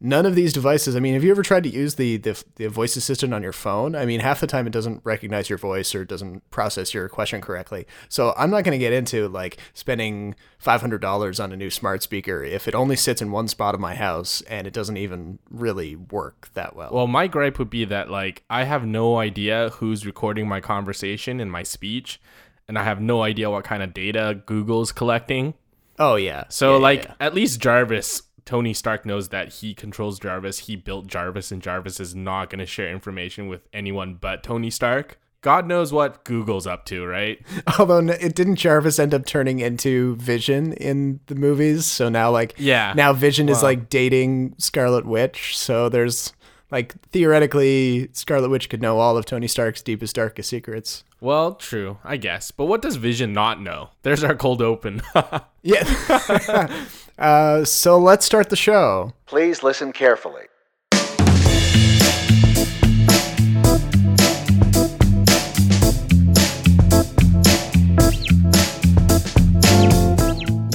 none of these devices. I mean, have you ever tried to use the, the the voice assistant on your phone? I mean, half the time it doesn't recognize your voice or doesn't process your question correctly. So I'm not going to get into like spending five hundred dollars on a new smart speaker if it only sits in one spot of my house and it doesn't even really work that well. Well, my gripe would be that like I have no idea who's recording my conversation and my speech, and I have no idea what kind of data Google's collecting. oh yeah. So Yeah, like yeah. at least Jarvis, Tony Stark knows that he controls Jarvis. He built Jarvis, and Jarvis is not going to share information with anyone but Tony Stark. God knows what Google's up to, right? Although it didn't Jarvis end up turning into Vision in the movies, so now like Yeah. now Vision is like dating Scarlet Witch, so there's like theoretically Scarlet Witch could know all of Tony Stark's deepest darkest secrets. Well, true, I guess. But what does Vision not know? There's our cold open. Yeah. uh, so let's start the show. Please listen carefully.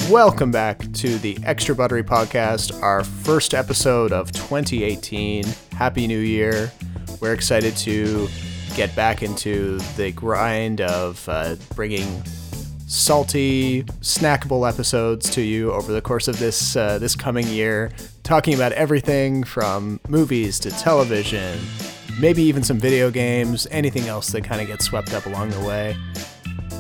Welcome back to the Extra Buttery Podcast, our first episode of 2018. Happy New Year. We're excited to get back into the grind of uh, bringing salty, snackable episodes to you over the course of this uh, this coming year, talking about everything from movies to television, maybe even some video games, anything else that kind of gets swept up along the way.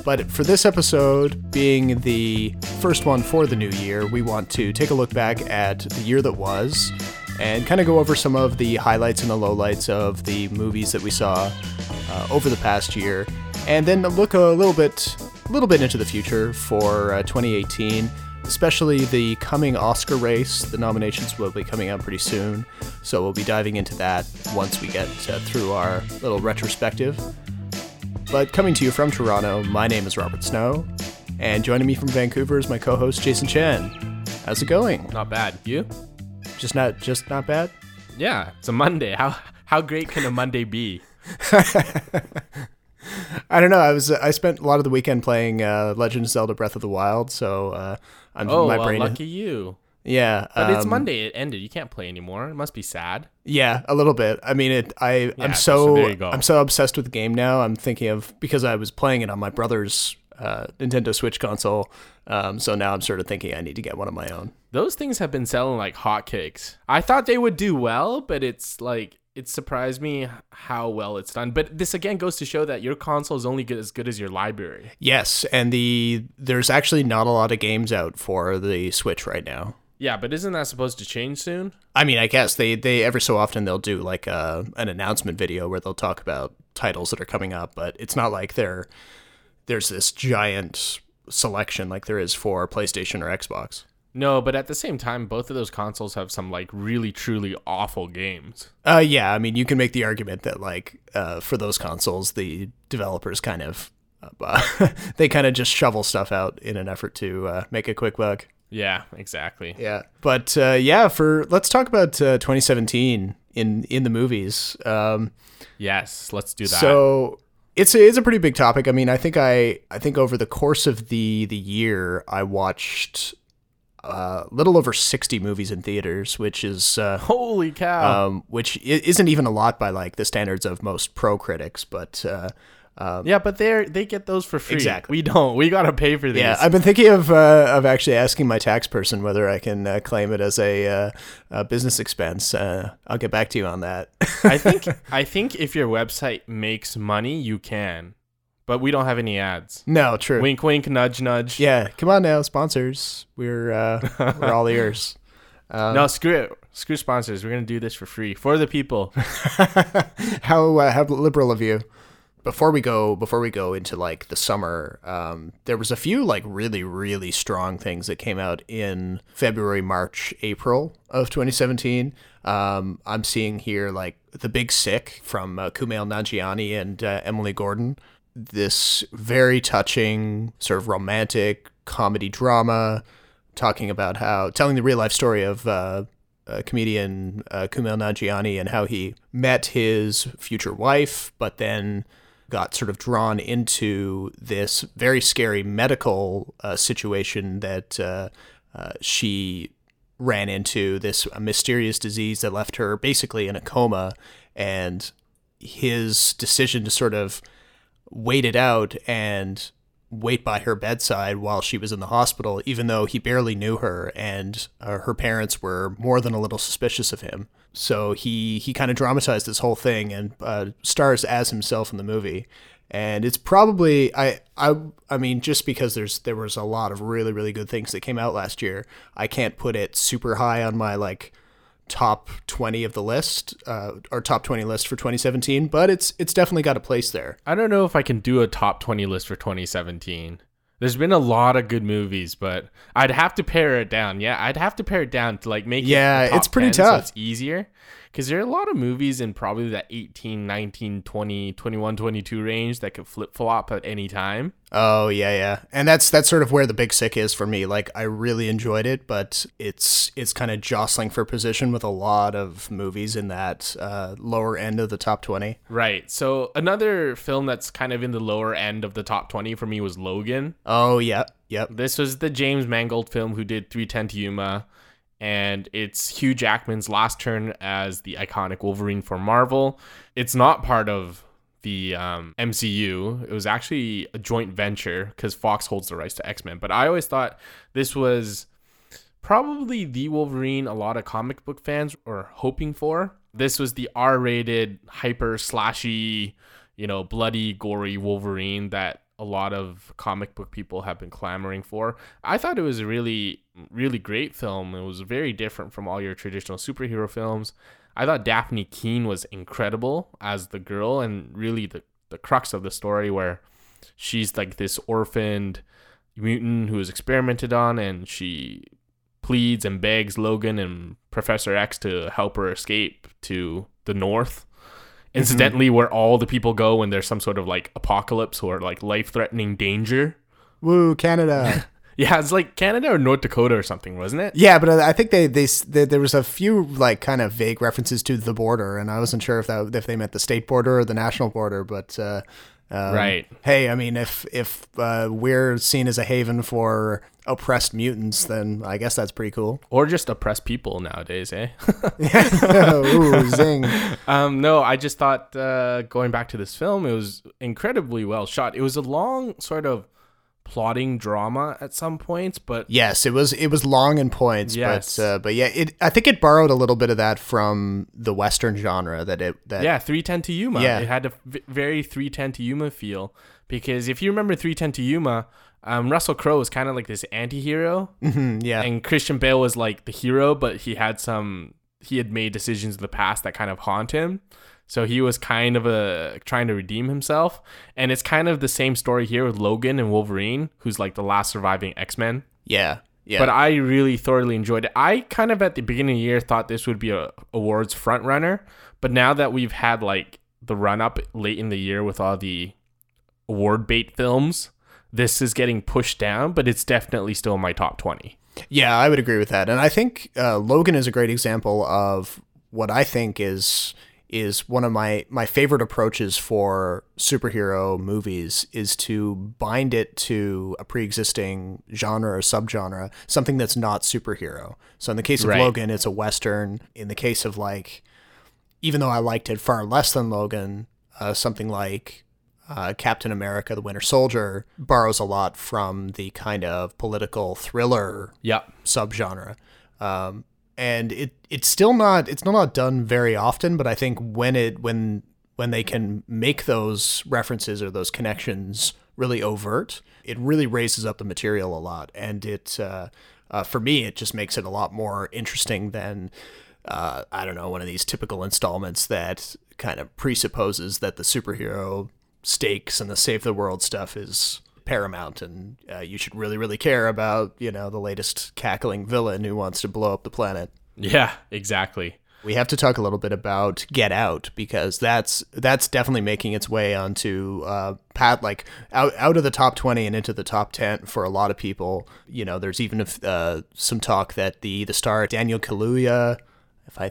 But for this episode, being the first one for the new year, we want to take a look back at the year that was and kind of go over some of the highlights and the lowlights of the movies that we saw uh, over the past year, and then look a little bit, a little bit into the future for uh, 2018, especially the coming Oscar race. The nominations will be coming out pretty soon, so we'll be diving into that once we get uh, through our little retrospective. But coming to you from Toronto, my name is Robert Snow, and joining me from Vancouver is my co-host Jason Chen. How's it going? not bad. You? Just not just not bad. Yeah, it's a Monday. How how great can a Monday be? I don't know. I was I spent a lot of the weekend playing uh, Legend of Zelda: Breath of the Wild, so uh, I'm Oh, my brain. lucky you. yeah, But it's um, Monday. It ended. You can't play anymore. It must be sad. Yeah, a little bit. I mean, it. I Yeah, I'm so so, there you go. I'm so obsessed with the game now. I'm thinking of because I was playing it on my brother's uh, Nintendo Switch console. Um, so now I'm sort of thinking I need to get one of my own. Those things have been selling like hotcakes. I thought they would do well, but it's like it surprised me how well it's done. But this again goes to show that your console is only good as good as your library. Yes, and the there's actually not a lot of games out for the Switch right now. Yeah, but isn't that supposed to change soon? I mean, I guess they they every so often they'll do like a, an announcement video where they'll talk about titles that are coming up, but it's not like they're there's this giant selection like there is for PlayStation or Xbox. No, but at the same time, both of those consoles have some like really truly awful games. Uh, yeah, I mean, you can make the argument that like uh, for those consoles, the developers kind of uh, they kind of just shovel stuff out in an effort to uh, make a quick buck. Yeah, exactly. Yeah, but uh, yeah, for let's talk about uh, 2017 in in the movies. Um, Yes, let's do that. so it's a, it's a pretty big topic. I mean, I think I I think over the course of the the year, I watched a little over 60 movies in theaters, which is uh, Holy cow. um, which isn't even a lot by like the standards of most pro critics, but uh, yeah, but they they get those for free. Exactly. We don't. We gotta pay for these. yeah, I've been thinking of uh, of actually asking my tax person whether I can uh, claim it as a, uh, a business expense. Uh, I'll get back to you on that. I think I think if your website makes money, you can. But we don't have any ads. no, true. Wink wink nudge nudge. Yeah, come on now, sponsors. We're uh, we're all ears. no, screw it. Screw sponsors. We're gonna do this for free. For the people. how uh, how liberal of you. Before we go, before we go into like the summer, um, there was a few like really, really strong things that came out in February, March, April of 2017. Um, I'm seeing here like The Big Sick from uh, Kumail Nanjiani and uh, Emily Gordon. This very touching, sort of romantic comedy drama, talking about how telling the real life story of uh, uh, comedian uh, Kumail Nanjiani and how he met his future wife, but then got sort of drawn into this very scary medical uh, situation that uh, uh, she ran into this mysterious disease that left her basically in a coma, and his decision to sort of wait it out and wait by her bedside while she was in the hospital, even though he barely knew her and uh, her parents were more than a little suspicious of him. So he he kind of dramatized this whole thing and uh, stars as himself in the movie. And it's probably I I I mean just because there's there was a lot of really really good things that came out last year, I can't put it super high on my like top 20 of the list uh, or top 20 list for 2017 but it's it's definitely got a place there I don't know if I can do a top 20 list for 2017. There's been a lot of good movies, but I'd have to pare it down. Yeah, I'd have to pare it down to like make Yeah, it it's pretty 10 so tough. it's easier because there are a lot of movies in probably that 18, 19, 20, 21, 22 range that could flip flop at any time. Oh yeah, yeah, and that's that's sort of where the big sick is for me. Like I really enjoyed it, but it's it's kind of jostling for position with a lot of movies in that uh, lower end of the top twenty. Right. So another film that's kind of in the lower end of the top 20 for me was Logan. Oh yeah, yep. This was the James Mangold film who did 310 to Yuma, and it's Hugh Jackman's last turn as the iconic Wolverine for Marvel. It's not part of the um, MCU. It was actually a joint venture because Fox holds the rights to X Men. But I always thought this was probably the Wolverine a lot of comic book fans were hoping for. This was the R-rated, hyper slashy, you know, bloody, gory Wolverine that a lot of comic book people have been clamoring for. I thought it was really, really great film. It was very different from all your traditional superhero films. I thought Dafne Keen was incredible as the girl and really the, the crux of the story where she's like this orphaned mutant who is experimented on and she pleads and begs Logan and Professor X to help her escape to the north. Mm-hmm. Incidentally, where all the people go when there's some sort of like apocalypse or like life threatening danger. Woo, Canada. Yeah, it's like Canada or North Dakota or something, wasn't it? yeah, but I think they, they they there was a few like kind of vague references to the border, and I wasn't sure if that if they meant the state border or the national border, but. Uh, um, Right. Hey, I mean, if if uh, we're seen as a haven for oppressed mutants, then I guess that's pretty cool. Or just oppressed people nowadays, eh? Ooh, zing. Um, no, I just thought uh, going back to this film, it was incredibly well shot. It was a long sort of plotting drama at some points, but Yes, it was it was long in points, Yes. but uh, but yeah, it I think it borrowed a little bit of that from the western genre that it that yeah, 310 to Yuma. Yeah. It had a very 310 to Yuma feel because if you remember 310 to Yuma, um, Russell Crowe was kind of like this anti-hero Mhm, yeah. and Christian Bale was like the hero, but he had some he had made decisions in the past that kind of haunt him. So he was kind of a trying to redeem himself, and it's kind of the same story here with Logan and Wolverine, who's like the last surviving X Men. yeah. Yeah. But I really thoroughly enjoyed it. I kind of at the beginning of the year thought this would be a awards front runner, but now that we've had like the run up late in the year with all the award bait films, this is getting pushed down, but it's definitely still in my top twenty. Yeah, I would agree with that, and I think uh, Logan is a great example of what I think is is one of my my favorite approaches for superhero movies is to bind it to a pre-existing genre or subgenre, something that's not superhero. So in the case of Right. Logan, it's a western. In the case of like, even though I liked it far less than Logan, uh, something like uh, Captain America: The Winter Soldier borrows a lot from the kind of political thriller Yep. subgenre. Um, and it it's still not it's not done very often, but I think when it when when they can make those references or those connections really overt, it really raises up the material a lot, and it uh, uh, for me it just makes it a lot more interesting than uh, I don't know one of these typical installments that kind of presupposes that the superhero stakes and the save the world stuff is paramount and uh, you should really really care about you know the latest cackling villain who wants to blow up the planet Yeah, exactly. we have to talk a little bit about get out because that's that's definitely making its way onto uh pat like out out of the top 20 and into the top 10 for a lot of people you know there's even uh, some talk that the the star daniel kaluuya if i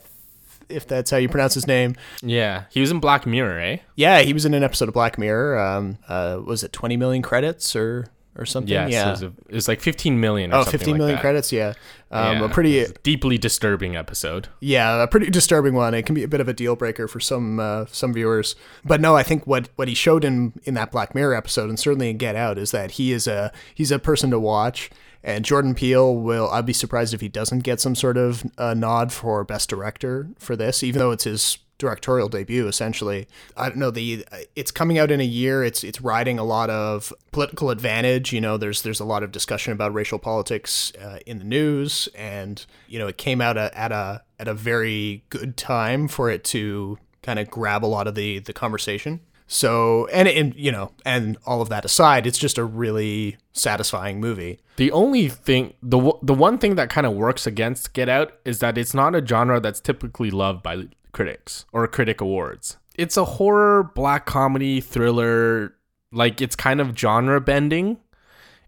if that's how you pronounce his name Yeah, he was in Black Mirror, eh? yeah he was in an episode of black mirror um uh was it 20 million credits or or something. Yes, yeah. it, was a, it was like 15 million. Or oh, something 15 like million that. credits. Yeah. Um, Yeah, A pretty, a deeply disturbing episode. yeah, a pretty disturbing one. It can be a bit of a deal breaker for some uh, some viewers. But no, I think what what he showed in in that Black Mirror episode, and certainly in Get Out, is that he is a he's a person to watch. And Jordan Peele will. I'd be surprised if he doesn't get some sort of uh, nod for best director for this, even though it's his directorial debut essentially. I don't know the it's coming out in a year. It's it's riding a lot of political advantage. You know there's there's a lot of discussion about racial politics uh, in the news. And you know it came out a, at a at a very good time for it to kind of grab a lot of the the conversation so and and you know and all of that aside it's just a really satisfying movie The only thing, the the one thing that kind of works against Get Out is that it's not a genre that's typically loved by critics or critic awards. It's a horror, black comedy, thriller, like it's kind of genre bending.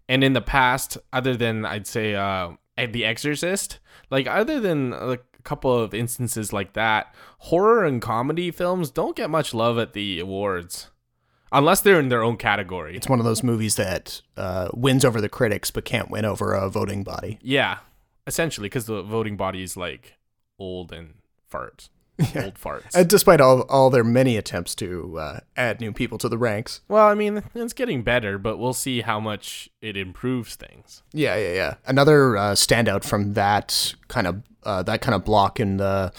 And in the past, other than I'd say uh, The Exorcist, like other than like, couple of instances like that, horror and comedy films don't get much love at the awards, unless they're in their own category. it's one of those movies that uh, wins over the critics but can't win over a voting body Yeah, essentially, because the voting body is like old and farts, old farts. Uh, despite all all their many attempts to uh, add new people to the ranks. well, I mean, it's getting better, but we'll see how much it improves things. Yeah, yeah, yeah. Another uh, standout from that kind of uh, that kind of block in the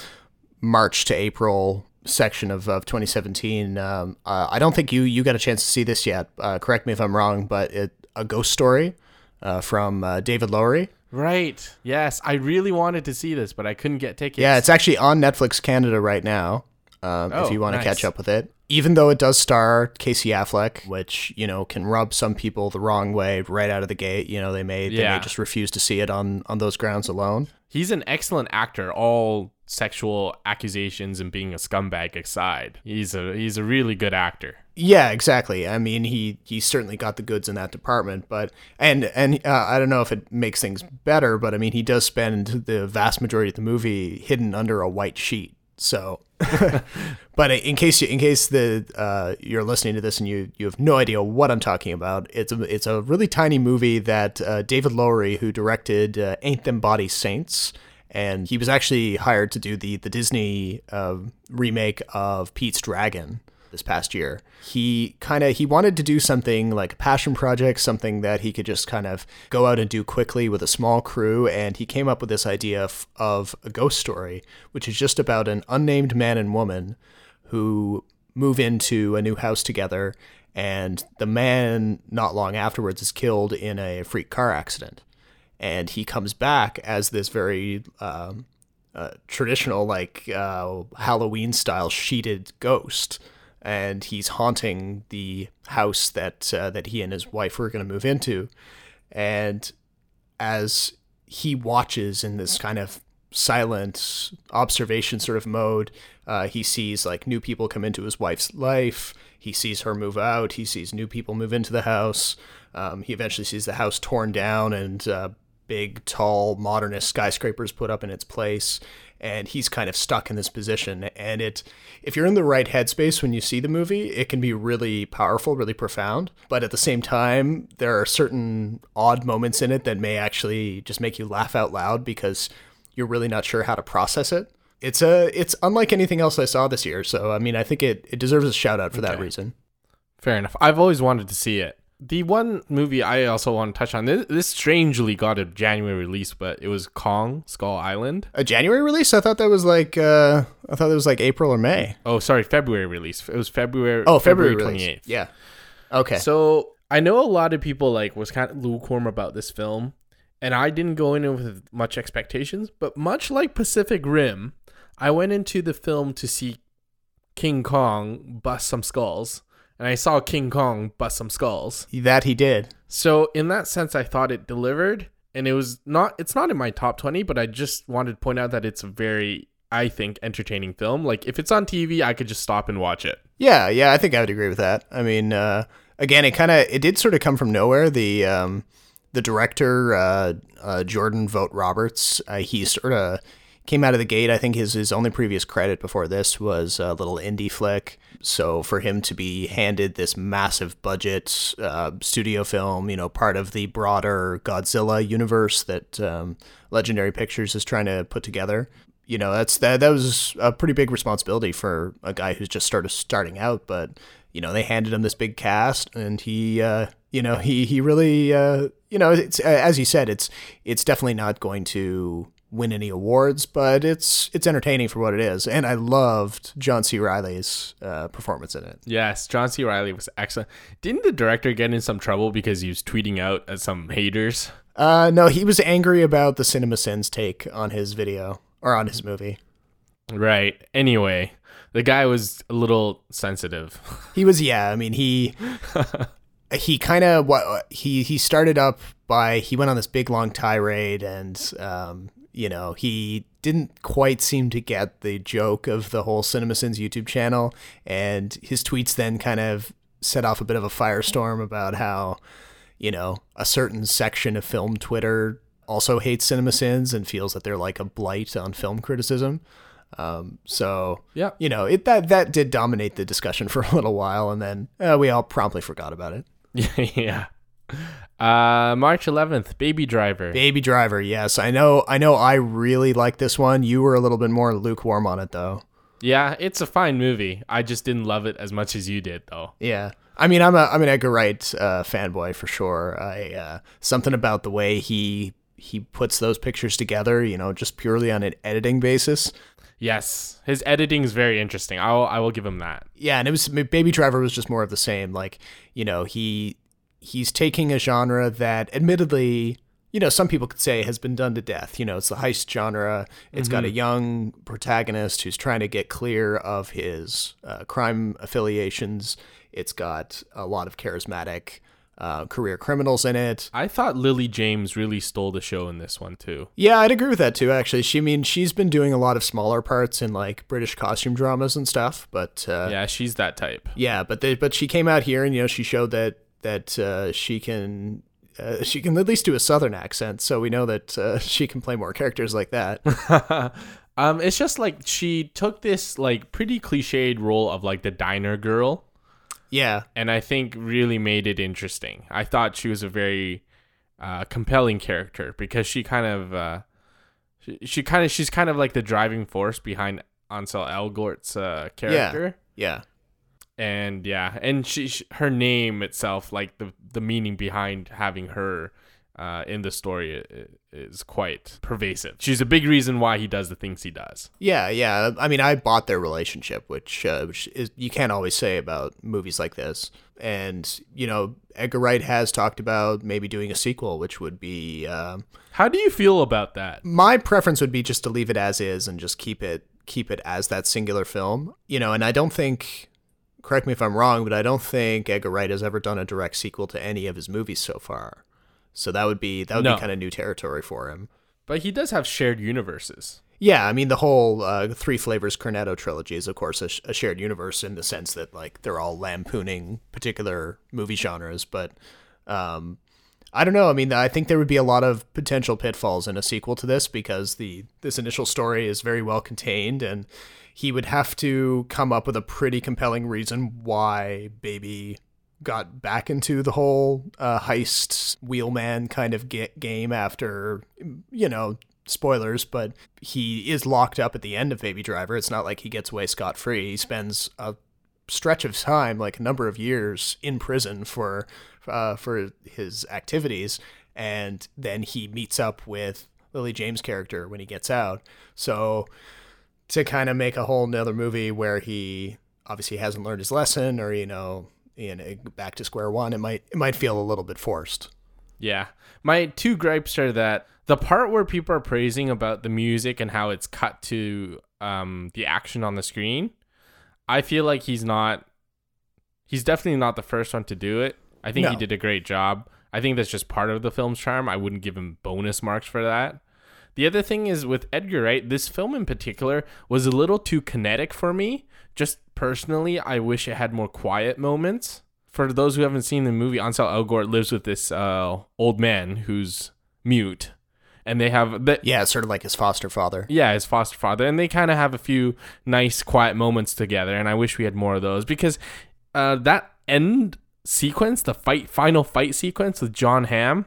March to April section of, of 2017. Um, uh, I don't think you you got a chance to see this yet. Uh, correct me if I'm wrong, but it, a ghost story uh, from uh, David Lowery. Right. Yes, I really wanted to see this, but I couldn't get tickets. Yeah, it's actually on Netflix Canada right now. Um, if Oh, you want to catch up with it, even though it does star Casey Affleck, which you know can rub some people the wrong way right out of the gate. You know they may they may just refuse to see it on on those grounds alone. He's an excellent actor. All sexual accusations and being a scumbag aside, he's a he's a really good actor. Yeah, exactly. I mean, he he certainly got the goods in that department, but and and uh, I don't know if it makes things better, but I mean, he does spend the vast majority of the movie hidden under a white sheet. So, but in case you in case the uh, you're listening to this and you you have no idea what I'm talking about, it's a it's a really tiny movie that uh, David Lowery, who directed uh, Ain't Them Body Saints, and he was actually hired to do the the Disney uh, remake of Pete's Dragon this past year. He kind of he wanted to do something like a passion project, something that he could just kind of go out and do quickly with a small crew and he came up with this idea of, of a ghost story, which is just about an unnamed man and woman who move into a new house together and the man not long afterwards is killed in a freak car accident and he comes back as this very um, uh, traditional like uh, halloween style sheeted ghost and he's haunting the house that uh, that he and his wife were going to move into. And as he watches in this kind of silent observation sort of mode uh, he sees like new people come into his wife's life. He sees her move out. He sees new people move into the house. Um, he eventually sees the house torn down and uh, big tall modernist skyscrapers put up in its place and he's kind of stuck in this position. And it if you're in the right headspace when you see the movie it can be really powerful really profound. But at the same time there are certain odd moments in it that may actually just make you laugh out loud because you're really not sure how to process it. It's a it's unlike anything else i saw this year. So i mean i think it, it deserves a shout out for that reason. Fair enough. I've always wanted to see it. The one movie I also want to touch on this, this strangely got a January release, but it was Kong Skull Island. a january release i thought that was like uh i thought it was like april or may Oh, sorry, February release. It was February. oh february, twenty eighth. yeah okay So I know a lot of people like was kind of lukewarm about this film, and I didn't go in with much expectations. But much like Pacific Rim, I went into the film to see King Kong bust some skulls, and I saw King Kong bust some skulls. that he did So in that sense, I thought it delivered, and it was not. It's not in my top twenty, but I just wanted to point out that it's a very, I think, entertaining film. Like if it's on TV, I could just stop and watch it. Yeah, yeah, I think I would agree with that. I mean, uh, again, it kind of it did sort of come from nowhere. The um, the director uh, uh, Jordan Vogt-Roberts, uh, he sort of came out of the gate. I think his his only previous credit before this was a little indie flick. So for him to be handed this massive budget uh, studio film, you know, part of the broader Godzilla universe that um, Legendary Pictures is trying to put together, you know, that's that that was a pretty big responsibility for a guy who's just started starting out. But you know, they handed him this big cast, and he, uh, you know, he he really, uh, you know, it's as you said, it's it's definitely not going to win any awards, but it's it's entertaining for what it is. And I loved John C. Reilly's uh, performance in it. Yes, John C. Reilly was excellent. Didn't the director get in some trouble because he was tweeting out at some haters? Uh, no, he was angry about the CinemaSins take on his video or on his movie. Right. Anyway, the guy was a little sensitive. He was, yeah. I mean, he he kind of what he he started up by he went on this big long tirade and um, you know, he didn't quite seem to get the joke of the whole CinemaSins YouTube channel, and his tweets then kind of set off a bit of a firestorm about how, you know, a certain section of film Twitter also hates CinemaSins and feels that they're like a blight on film criticism. Um, so yeah, you know, it that that did dominate the discussion for a little while, and then uh, we all promptly forgot about it. yeah. Uh, March 11th, Baby Driver. Baby Driver, yes. I know I know I really like this one. You were a little bit more lukewarm on it though. Yeah, it's a fine movie. I just didn't love it as much as you did though. Yeah. I mean, I'm a I'm an Edgar Wright uh, fanboy for sure. I uh, something about the way he he puts those pictures together, you know, just purely on an editing basis. Yes, his editing is very interesting. I'll I will give him that. Yeah, and it was Baby Driver was just more of the same. Like, you know, he he's taking a genre that admittedly you know some people could say has been done to death you know it's the heist genre It's mm-hmm. got a mm-hmm. young protagonist who's trying to get clear of his uh, crime affiliations it's got a lot of charismatic uh, career criminals in it. I thought Lily James really stole the show in this one too. Yeah, I'd agree with that too. Actually, she I mean she's been doing a lot of smaller parts in like British costume dramas and stuff. But uh, yeah, she's that type. Yeah, but they, but she came out here and you know she showed that that uh, she can uh, she can at least do a southern accent, so we know that uh, she can play more characters like that. um, it's just like she took this like pretty cliched role of like the diner girl. Yeah, and I think really made it interesting. I thought she was a very uh, compelling character because she kind of uh, she, she kind of she's kind of like the driving force behind Ansel Elgort's uh, character. Yeah. yeah and yeah, and she, she, her name itself, like the the meaning behind having her uh, in the story is quite pervasive. She's a big reason why he does the things he does. Yeah, yeah. I mean, I bought their relationship, which uh, which is you can't always say about movies like this. And you know, Edgar Wright has talked about maybe doing a sequel, which would be. Uh, How do you feel about that? My preference would be just to leave it as is and just keep it keep it as that singular film. You know, and I don't think correct me if I'm wrong, but I don't think Edgar Wright has ever done a direct sequel to any of his movies so far. So that would be that would no. be kind of new territory for him. But he does have shared universes. Yeah, I mean the whole uh, Three Flavors Cornetto trilogy is, of course, a, sh- a, shared universe in the sense that like they're all lampooning particular movie genres. But um, I don't know. I mean, I think there would be a lot of potential pitfalls in a sequel to this because the this initial story is very well contained and he would have to come up with a pretty compelling reason why Baby got back into the whole uh, heist wheelman kind of game after, you know, spoilers, but he is locked up at the end of Baby Driver. It's not like he gets away scot free. He spends a stretch of time, like a number of years, in prison for uh, for his activities, and then he meets up with Lily James' character when he gets out. So to kind of make a whole nother movie where he obviously hasn't learned his lesson or you know in back to square one it might it might feel a little bit forced. Yeah. My two gripes are that the part where people are praising about the music and how it's cut to um, the action on the screen i feel like he's not he's definitely not the first one to do it. I think no. he did a great job. I think that's just part of the film's charm. I wouldn't give him bonus marks for that the other thing is with Edgar Wright, this film in particular was a little too kinetic for me. Just personally, I wish it had more quiet moments. For those who haven't seen the movie, Ansel Elgort lives with this uh, old man who's mute. and they have the, Yeah, sort of like his foster father. yeah, his foster father, and they kind of have a few nice, quiet moments together. And I wish we had more of those because uh, that end sequence, the fight, final fight sequence with Jon Hamm,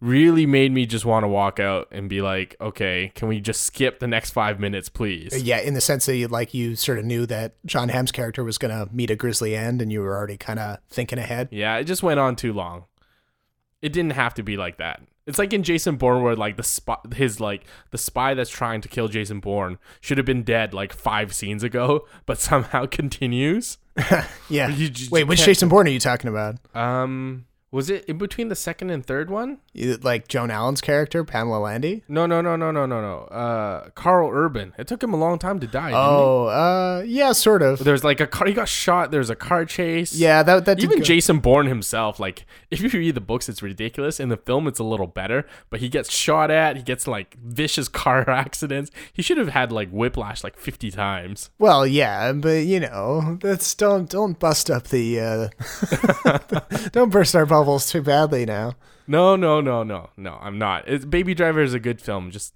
really made me just want to walk out and be like, okay, can we just skip the next five minutes, please? Yeah, in the sense that you, like you sort of knew that Jon Hamm's character was going to meet a grisly end, and you were already kind of thinking ahead. Yeah, it just went on too long. It didn't have to be like that. It's like in Jason Bourne, where like the spy, his like the spy that's trying to kill Jason Bourne should have been dead like five scenes ago, but somehow continues. Yeah. You j- Wait, you which Jason Bourne are you talking about? Um, was it in between the second and third one? You- Like Joan Allen's character, Pamela Landy? No, no, no, no, no, no, no. Uh, Karl Urban. It took him a long time to die. didn't Oh, uh, yeah, sort of. there's like a car. He got shot. There's a car chase. Yeah, that that did Even go- Jason Bourne himself, like if you read the books, it's ridiculous. In the film, it's a little better, but he gets shot at. He gets like vicious car accidents. He should have had like whiplash like fifty times. Well, yeah, but you know, that's don't don't bust up the uh don't burst our too badly now. No, no, no, no, no. I'm not. It's, Baby Driver is a good film, just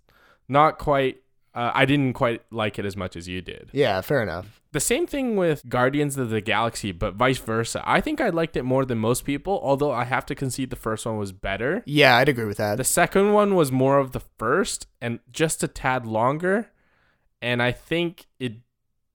not quite. Uh, I didn't quite like it as much as you did. Yeah, fair enough. The same thing with Guardians of the Galaxy, but vice versa. I think I liked it more than most people, although I have to concede the first one was better. Yeah, I'd agree with that. The second one was more of the first and just a tad longer. And I think it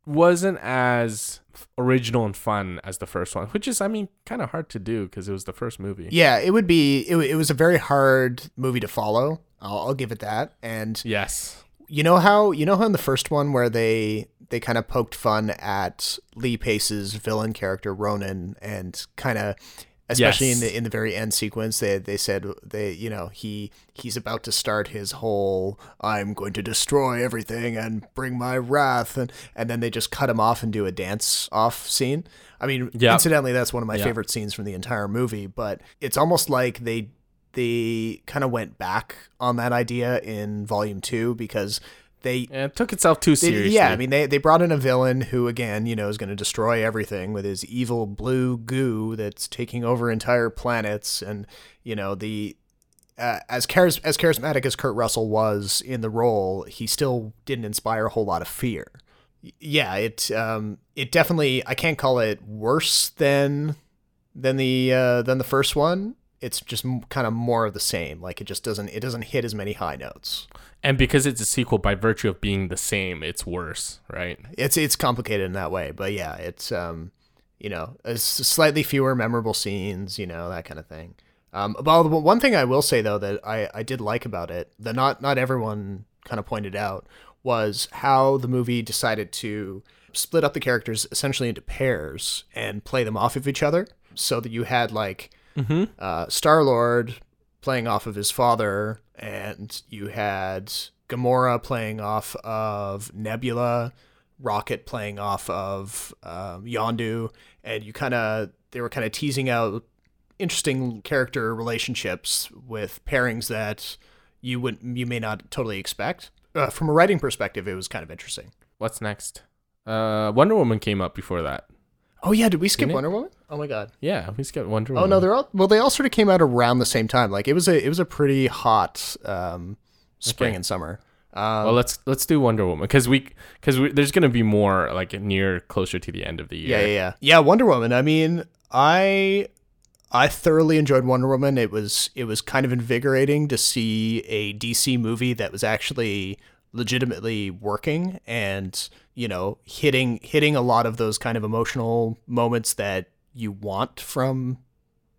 wasn't as original and fun as the first one, which is, I mean, kind of hard to do because it was the first movie. Yeah, it would be. It, it was a very hard movie to follow. I'll, I'll give it that. And Yes. you know how you know how in the first one where they they kind of poked fun at Lee Pace's villain character Ronan and kind of especially Yes. in the in the very end sequence they they said they you know he he's about to start his whole I'm going to destroy everything and bring my wrath and and then they just cut him off and do a dance off scene. I mean, Yeah. incidentally, that's one of my Yeah. favorite scenes from the entire movie. But it's almost like they they kind of went back on that idea in volume two because they And it took itself too they- seriously. yeah, I mean, they, they brought in a villain who, again, you know, is going to destroy everything with his evil blue goo that's taking over entire planets. And, you know, the. Uh, as charis- as charismatic as Kurt Russell was in the role, he still didn't inspire a whole lot of fear. Yeah, it um, it definitely I can't call it worse than than the uh, than the first one. It's just m- kind of more of the same. Like it just doesn't it doesn't hit as many high notes. And because it's a sequel by virtue of being the same, it's worse, right? it's it's complicated in that way but yeah it's um you know slightly fewer memorable scenes you know that kind of thing um well one thing i will say though that i i did like about it that not not everyone kind of pointed out was how the movie decided to split up the characters essentially into pairs and play them off of each other so that you had like uh, Star Lord playing off of his father, and you had Gamora playing off of Nebula, Rocket playing off of um, Yondu, and you kind of they were kind of teasing out interesting character relationships with pairings that you would you may not totally expect. Uh, from a writing perspective, it was kind of interesting. What's next? Uh, Wonder Woman came up before that. Oh yeah, did we skip Wonder Woman? Oh my god. Yeah, we skipped Wonder Woman. Oh no, they're all well. They all sort of came out around the same time. Like it was a it was a pretty hot um, spring Okay. and summer. Um, Well, let's let's do Wonder Woman because we because we, there's gonna be more like near closer to the end of the year. yeah, yeah, yeah, yeah. Wonder Woman. I mean, I I thoroughly enjoyed Wonder Woman. It was it was kind of invigorating to see a DC movie that was actually legitimately working and you know hitting hitting a lot of those kind of emotional moments that you want from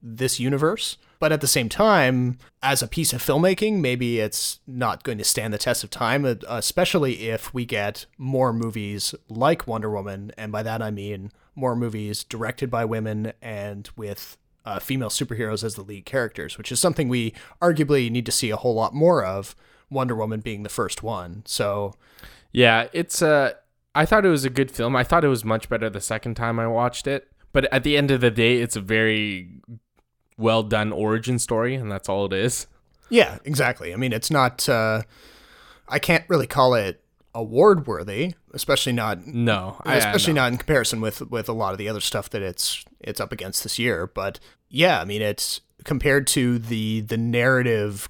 this universe. But at the same time, as a piece of filmmaking, maybe it's not going to stand the test of time, especially if we get more movies like Wonder Woman. And by that, I mean more movies directed by women and with uh, female superheroes as the lead characters, which is something we arguably need to see a whole lot more of. Wonder Woman being the first one. So, Yeah, it's uh I thought it was a good film. I thought it was much better the second time I watched it. But at the end of the day, it's a very well done origin story, and that's all it is. yeah, exactly. I mean, it's not, uh, I can't really call it award worthy, especially not No, I, especially I not in comparison with with a lot of the other stuff that it's it's up against this year. But yeah, I mean, it's compared to the the narrative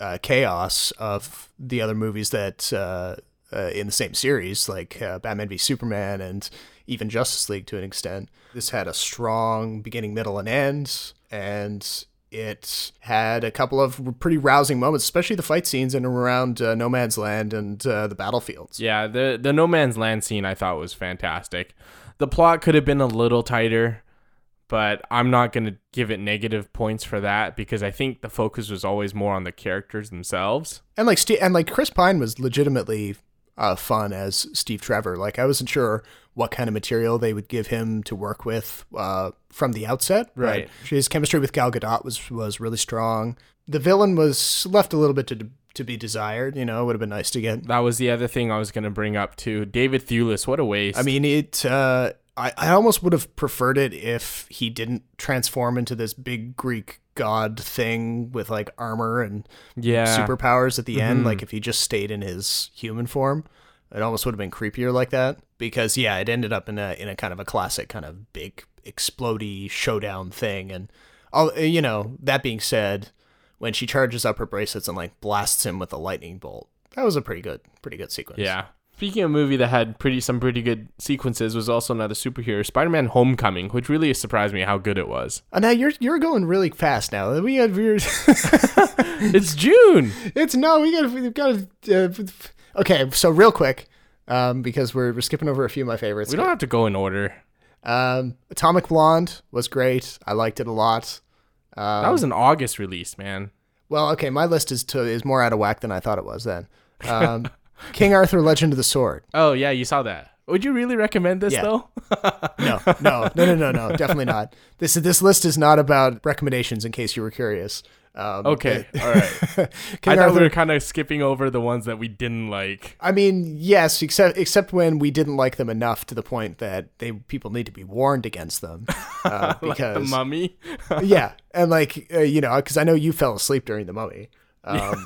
uh, chaos of the other movies that uh, uh, in the same series, like uh, Batman v Superman and even Justice League to an extent. This had a strong beginning, middle, and end, and it had a couple of pretty rousing moments, especially the fight scenes in and around uh, No Man's Land and uh, the battlefields. Yeah, the the No Man's Land scene I thought was fantastic. The plot could have been a little tighter, but I'm not going to give it negative points for that because I think the focus was always more on the characters themselves. And like St- and like Chris Pine was legitimately uh, fun as Steve Trevor. Like I wasn't sure what kind of material they would give him to work with uh, from the outset. Right. His chemistry with Gal Gadot was was really strong. The villain was left a little bit to to be desired. You know, it would have been nice to get. That was the other thing I was going to bring up too. David Thewlis, what a waste. I mean, it. Uh, I I almost would have preferred it if he didn't transform into this big Greek god thing with like armor and yeah. superpowers at the end. Mhm. Like if he just stayed in his human form, it almost would have been creepier like that. Because yeah, it ended up in a in a kind of a classic kind of big explodey showdown thing. And all you know, that being said, when she charges up her bracelets and like blasts him with a lightning bolt, that was a pretty good pretty good sequence. Yeah. Speaking of a movie that had pretty some pretty good sequences was also another superhero, Spider-Man: Homecoming, which really surprised me how good it was. Uh, now you're you're going really fast now. We had we're, It's June. it's no, we got we got to. Uh, okay, so real quick, um, because we're we're skipping over a few of my favorites. We don't have to go in order. Um, Atomic Blonde was great. I liked it a lot. Um, That was an August release, man. well, okay. My list is to, is more out of whack than I thought it was. Then, um, King Arthur: Legend of the Sword. Oh yeah, you saw that. Would you really recommend this Yeah. though? No, no, no, no, no, no. Definitely not. This this list is not about recommendations. In case you were curious. Um, Okay, it- all right. King I thought Arthur. we were kind of skipping over the ones that we didn't like. I mean, yes, except except when we didn't like them enough to the point that they people need to be warned against them, uh, Like the because Mummy. yeah, and like uh, you know, because I know you fell asleep during the Mummy, um,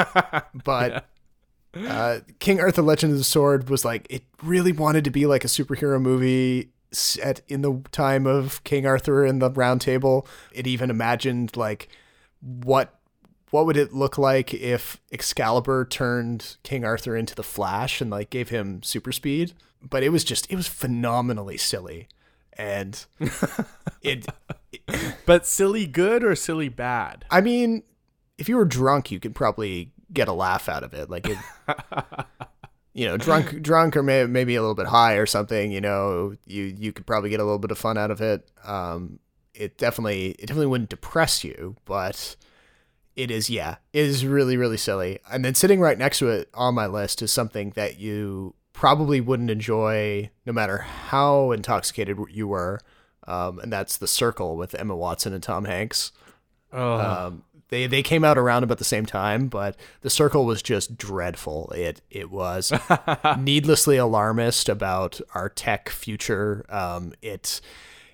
but uh, King Arthur: Legend of the Sword was like it really wanted to be like a superhero movie set in the time of King Arthur and the Round Table. It even imagined like what what would it look like if Excalibur turned King Arthur into the Flash and like gave him super speed? But it was just it was phenomenally silly. And it But silly good or silly bad? I mean, if you were drunk, you could probably get a laugh out of it. Like it, you know, drunk, drunk, or may, maybe a little bit high or something. You know, you you could probably get a little bit of fun out of it. Um, it definitely it definitely wouldn't depress you, but it is yeah, it is really really silly. And then sitting right next to it on my list is something that you probably wouldn't enjoy no matter how intoxicated you were. Um, and that's the circle with Emma Watson and Tom Hanks. Oh, Um, they they came out around about the same time, but the circle was just dreadful. It it was needlessly alarmist about our tech future. Um, it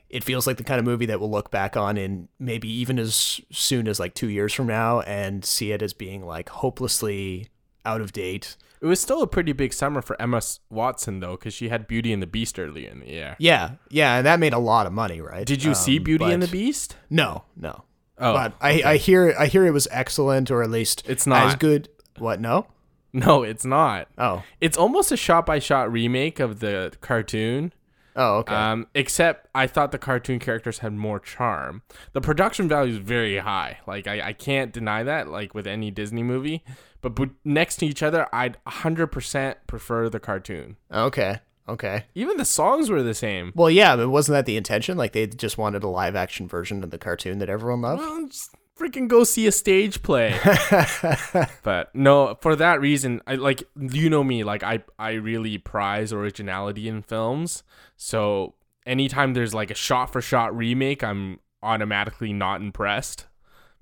it feels like the kind of movie that we'll look back on in maybe even as soon as like two years from now and see it as being like hopelessly out of date. it was still a pretty big summer for Emma Watson though, because she had Beauty and the Beast earlier in the year. Yeah, yeah, and that made a lot of money, right? Did you see Um, Beauty and the Beast? No, no. Oh, but I, I hear I hear it was excellent, or at least It's not as good. What? No. no, it's not. Oh. It's almost a shot-by-shot remake of the cartoon. Oh. Okay. Um, except I thought the cartoon characters had more charm. The production value is very high. Like I, I can't deny that. Like with any Disney movie, but, but next to each other, I'd 100% prefer the cartoon. okay. Okay. Even the songs were the same. Well, yeah, but wasn't that the intention? Like they just wanted a live action version of the cartoon that everyone loved. Well, just freaking go see a stage play. but no, for that reason, I like you know me, like I I really prize originality in films. So anytime there's like a shot for shot remake, I'm automatically not impressed.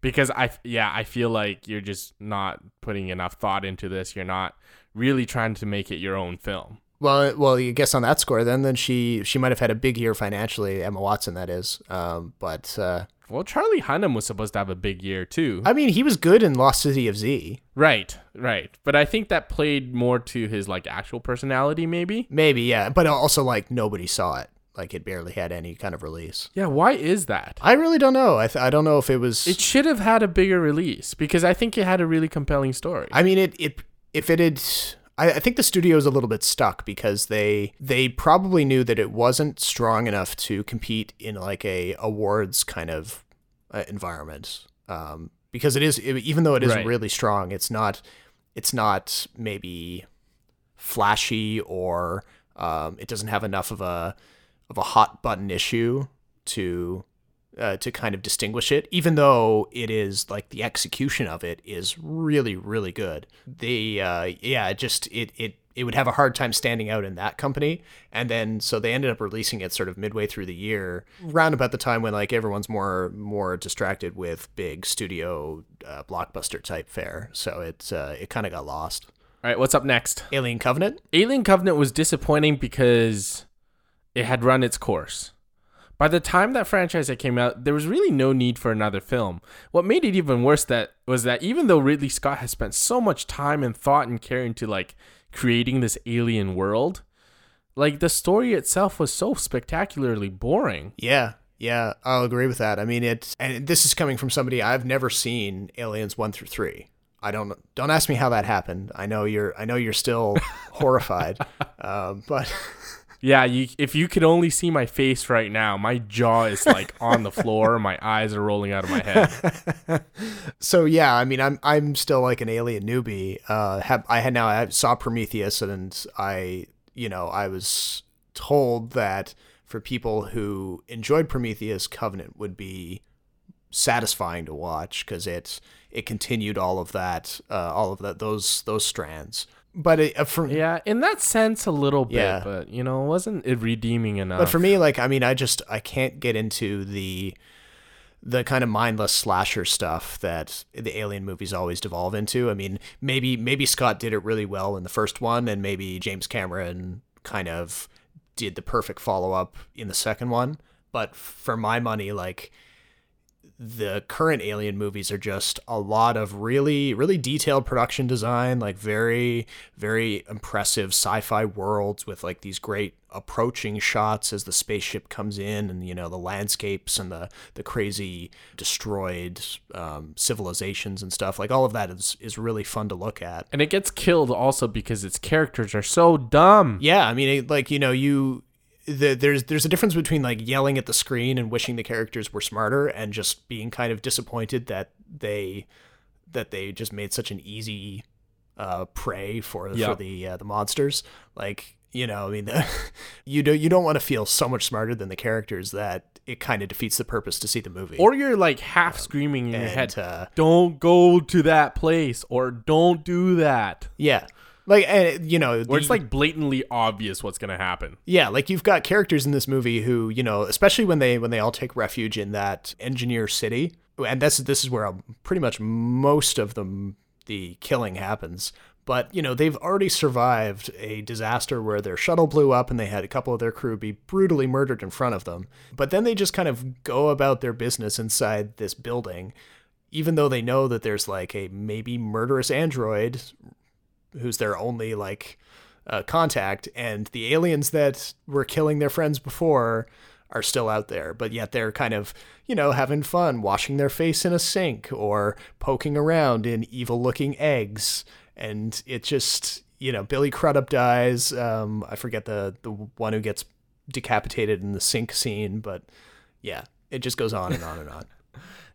Because I yeah, I feel like you're just not putting enough thought into this. You're not really trying to make it your own film. Well, well, you guess on that score, then then she she might have had a big year financially, Emma Watson, that is. Um, but uh, Well, Charlie Hunnam was supposed to have a big year too. I mean, he was good in Lost City of Z. Right, right. But I think that played more to his like actual personality, maybe. Maybe, yeah, but also like nobody saw it. Like it barely had any kind of release. Yeah, why is that? I really don't know. I, th- I don't know if it was. It should have had a bigger release because I think it had a really compelling story. I mean, it it if it had. I, I think the studio is a little bit stuck because they they probably knew that it wasn't strong enough to compete in like a awards kind of uh, environment. Um, because it is even though it is Right. really strong, it's not it's not maybe flashy or um, it doesn't have enough of a of a hot button issue to uh, to kind of distinguish it, even though it is like the execution of it is really really good. The uh, yeah, it just it it it would have a hard time standing out in that company, and then so they ended up releasing it sort of midway through the year, round about the time when like everyone's more more distracted with big studio uh, blockbuster type fare. So it uh, it kind of got lost. All right, what's up next? Alien Covenant. Alien Covenant was disappointing because it had run its course. By the time that franchise had came out, there was really no need for another film. What made it even worse that was that even though Ridley Scott has spent so much time and thought and care into like creating this alien world, like the story itself was so spectacularly boring. Yeah, yeah, I'll agree with that. I mean, it, and this is coming from somebody I've never seen Aliens one through three. I don't don't ask me how that happened. I know you're I know you're still horrified, um, but Yeah, you, if you could only see my face right now, my jaw is like on the floor, my eyes are rolling out of my head. so yeah, I mean, I'm I'm still like an alien newbie. Uh, have, I had now I saw Prometheus, and I you know I was told that for people who enjoyed Prometheus, Covenant would be satisfying to watch because it it continued all of that, uh, all of that those those strands. But it, uh, for Yeah, in that sense, a little bit, Yeah. but you know, it wasn't it redeeming enough? But for me, like, I mean, I just I can't get into the the kind of mindless slasher stuff that the alien movies always devolve into. I mean, maybe maybe Scott did it really well in the first one, and maybe James Cameron kind of did the perfect follow up in the second one. But for my money, like the current alien movies are just a lot of really really detailed production design like very very impressive sci-fi worlds with like these great approaching shots as the spaceship comes in and you know the landscapes and the the crazy destroyed um, civilizations and stuff like all of that is is really fun to look at and it gets killed also because its characters are so dumb. yeah i mean it, like you know you the, there's there's a difference between like yelling at the screen and wishing the characters were smarter and just being kind of disappointed that they that they just made such an easy uh, prey for for the uh, the monsters. Like you know i mean the, you don't you don't want to feel so much smarter than the characters that it kind of defeats the purpose to see the movie. Or you're like half screaming in your head, uh, "Don't go to that place," or "Don't do that." yeah like and you know Where it's like blatantly obvious what's gonna happen. Yeah, like you've got characters in this movie who, you know, especially when they when they all take refuge in that engineer city, and this this is where um, pretty much most of them the killing happens. But you know they've already survived a disaster where their shuttle blew up and they had a couple of their crew be brutally murdered in front of them. But then they just kind of go about their business inside this building, even though they know that there's like a maybe murderous android who's their only like uh, contact, and the aliens that were killing their friends before are still out there, but yet they're kind of, you know, having fun, washing their face in a sink or poking around in evil looking eggs. And it just, you know, Billy Crudup dies. Um, I forget the, the one who gets decapitated in the sink scene, but yeah, it just goes on and on and on.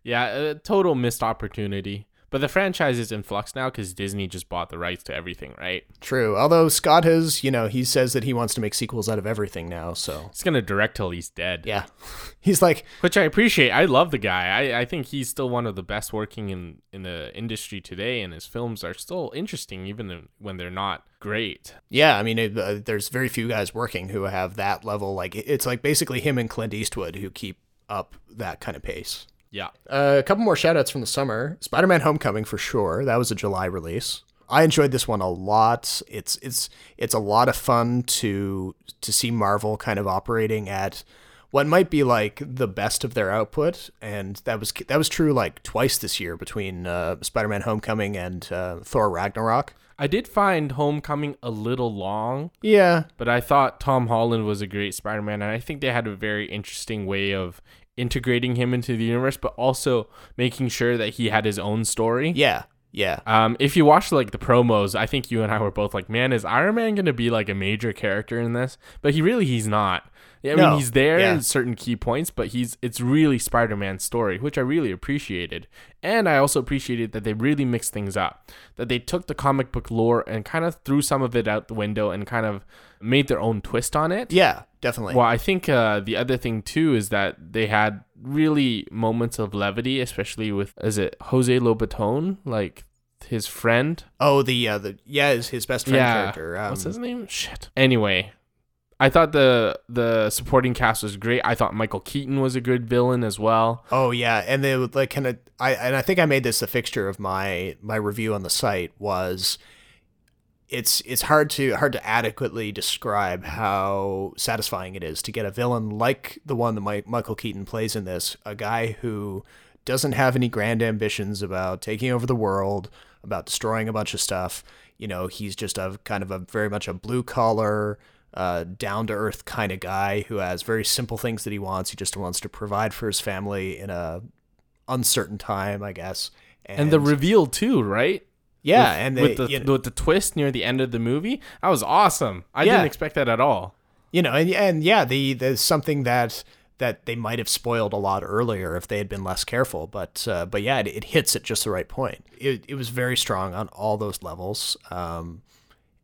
Yeah, a total missed opportunity. But the franchise is in flux now because Disney just bought the rights to everything, right? True. Although Scott has, you know, he says that he wants to make sequels out of everything now. So He's gonna direct till he's dead. yeah, he's like, which I appreciate. I love the guy. I, I think he's still one of the best working in in the industry today, and his films are still interesting even when they're not great. Yeah, I mean, it, uh, there's very few guys working who have that level. Like, it's like basically him and Clint Eastwood who keep up that kind of pace. Yeah, Uh, a couple more shout outs from the summer Spider Man Homecoming for sure. That was a July release. I enjoyed this one a lot. It's it's it's a lot of fun to to see Marvel kind of operating at what might be like the best of their output, and that was that was true like twice this year between uh, Spider Man Homecoming and uh, Thor Ragnarok. I did find Homecoming a little long, Yeah, but I thought Tom Holland was a great Spider Man, and I think they had a very interesting way of integrating him into the universe, but also making sure that he had his own story. yeah, yeah. Um, if you watch like the promos, I think you and I were both like, "Man, is Iron Man gonna be like a major character in this?" But he really he's not. I mean, No, he's there yeah. in certain key points, but he's it's really Spider-Man's story, which I really appreciated. And I also appreciated that they really mixed things up. That they took the comic book lore and kind of threw some of it out the window and kind of made their own twist on it. Yeah, definitely. Well, I think uh, the other thing too is that they had really moments of levity, especially with is it Jose Lobaton, like his friend. Oh, the uh, the yeah, his, his best friend character. Um, What's his name? Shit. Anyway, I thought the the supporting cast was great. I thought Michael Keaton was a good villain as well. Oh yeah, and they would like kind of I and I think I made this a fixture of my my review on the site was it's it's hard to hard to adequately describe how satisfying it is to get a villain like the one that Mike, Michael Keaton plays in this, a guy who doesn't have any grand ambitions about taking over the world, about destroying a bunch of stuff. You know, he's just a kind of a very much a blue collar, uh, down to earth kind of guy who has very simple things that he wants. He just wants to provide for his family in a uncertain time, I guess. And, the reveal too, right? Yeah, With- and they, with the you know, with the twist near the end of the movie, that was awesome. I Yeah. didn't expect that at all. you know, and and yeah, the there's something that that they might have spoiled a lot earlier if they had been less careful. But uh, but yeah, it, it hits at just the right point. It it was very strong on all those levels. Um,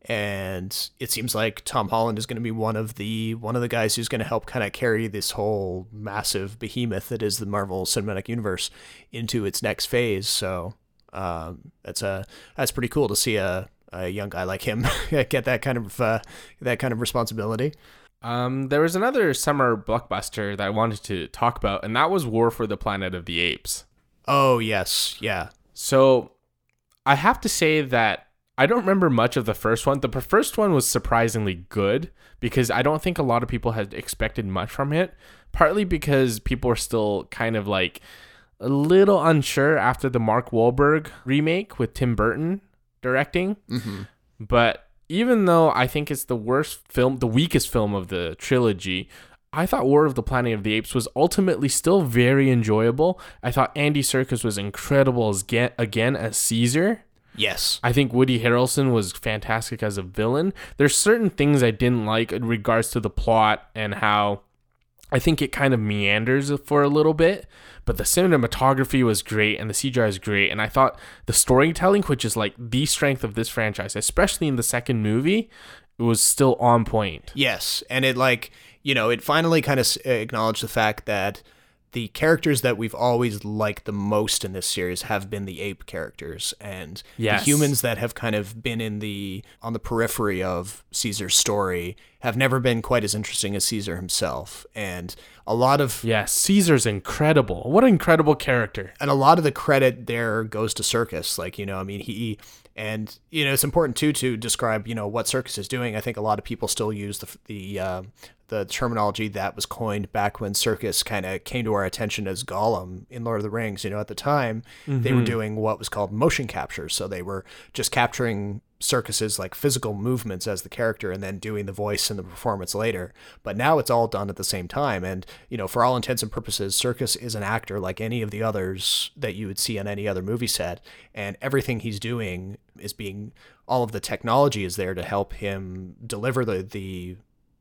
and it seems like Tom Holland is going to be one of the one of the guys who's going to help kind of carry this whole massive behemoth that is the Marvel Cinematic Universe into its next phase. So um, that's a that's pretty cool to see a, a young guy like him get that kind of uh, that kind of responsibility. Um, there was another summer blockbuster that I wanted to talk about, and that was War for the Planet of the Apes. Oh yes, yeah, So I have to say that I don't remember much of the first one. The first one was surprisingly good because I don't think a lot of people had expected much from it. Partly because people are still kind of like a little unsure after the Mark Wahlberg remake with Tim Burton directing. mm-hmm. But even though I think it's the worst film, the weakest film of the trilogy, I thought War of the Planet of the Apes was ultimately still very enjoyable. I thought Andy Serkis was incredible as ge- again as Caesar. yes, I think Woody Harrelson was fantastic as a villain. There's certain things I didn't like in regards to the plot and how I think it kind of meanders for a little bit, but the cinematography was great and the CGI is great. And I thought the storytelling, which is like the strength of this franchise, especially in the second movie, was still on point. yes, and it like you know it finally kind of acknowledged the fact that the characters that we've always liked the most in this series have been the ape characters and Yes. the humans that have kind of been in the on the periphery of Caesar's story have never been quite as interesting as Caesar himself and a lot of Yes, Caesar's incredible. What an incredible character. and a lot of the credit there goes to Serkis. Like, you know, I mean, he and you know, it's important too to describe, you know, what Serkis is doing. I think a lot of people still use the the uh, the terminology that was coined back when Serkis kind of came to our attention as Gollum in Lord of the Rings. You know, at the time they were mm-hmm. doing what was called motion capture, so they were just capturing Serkis's like physical movements as the character and then doing the voice and the performance later. But now it's all done at the same time. And, you know, for all intents and purposes, Serkis is an actor like any of the others that you would see on any other movie set. And everything he's doing is being all of the technology is there to help him deliver the the,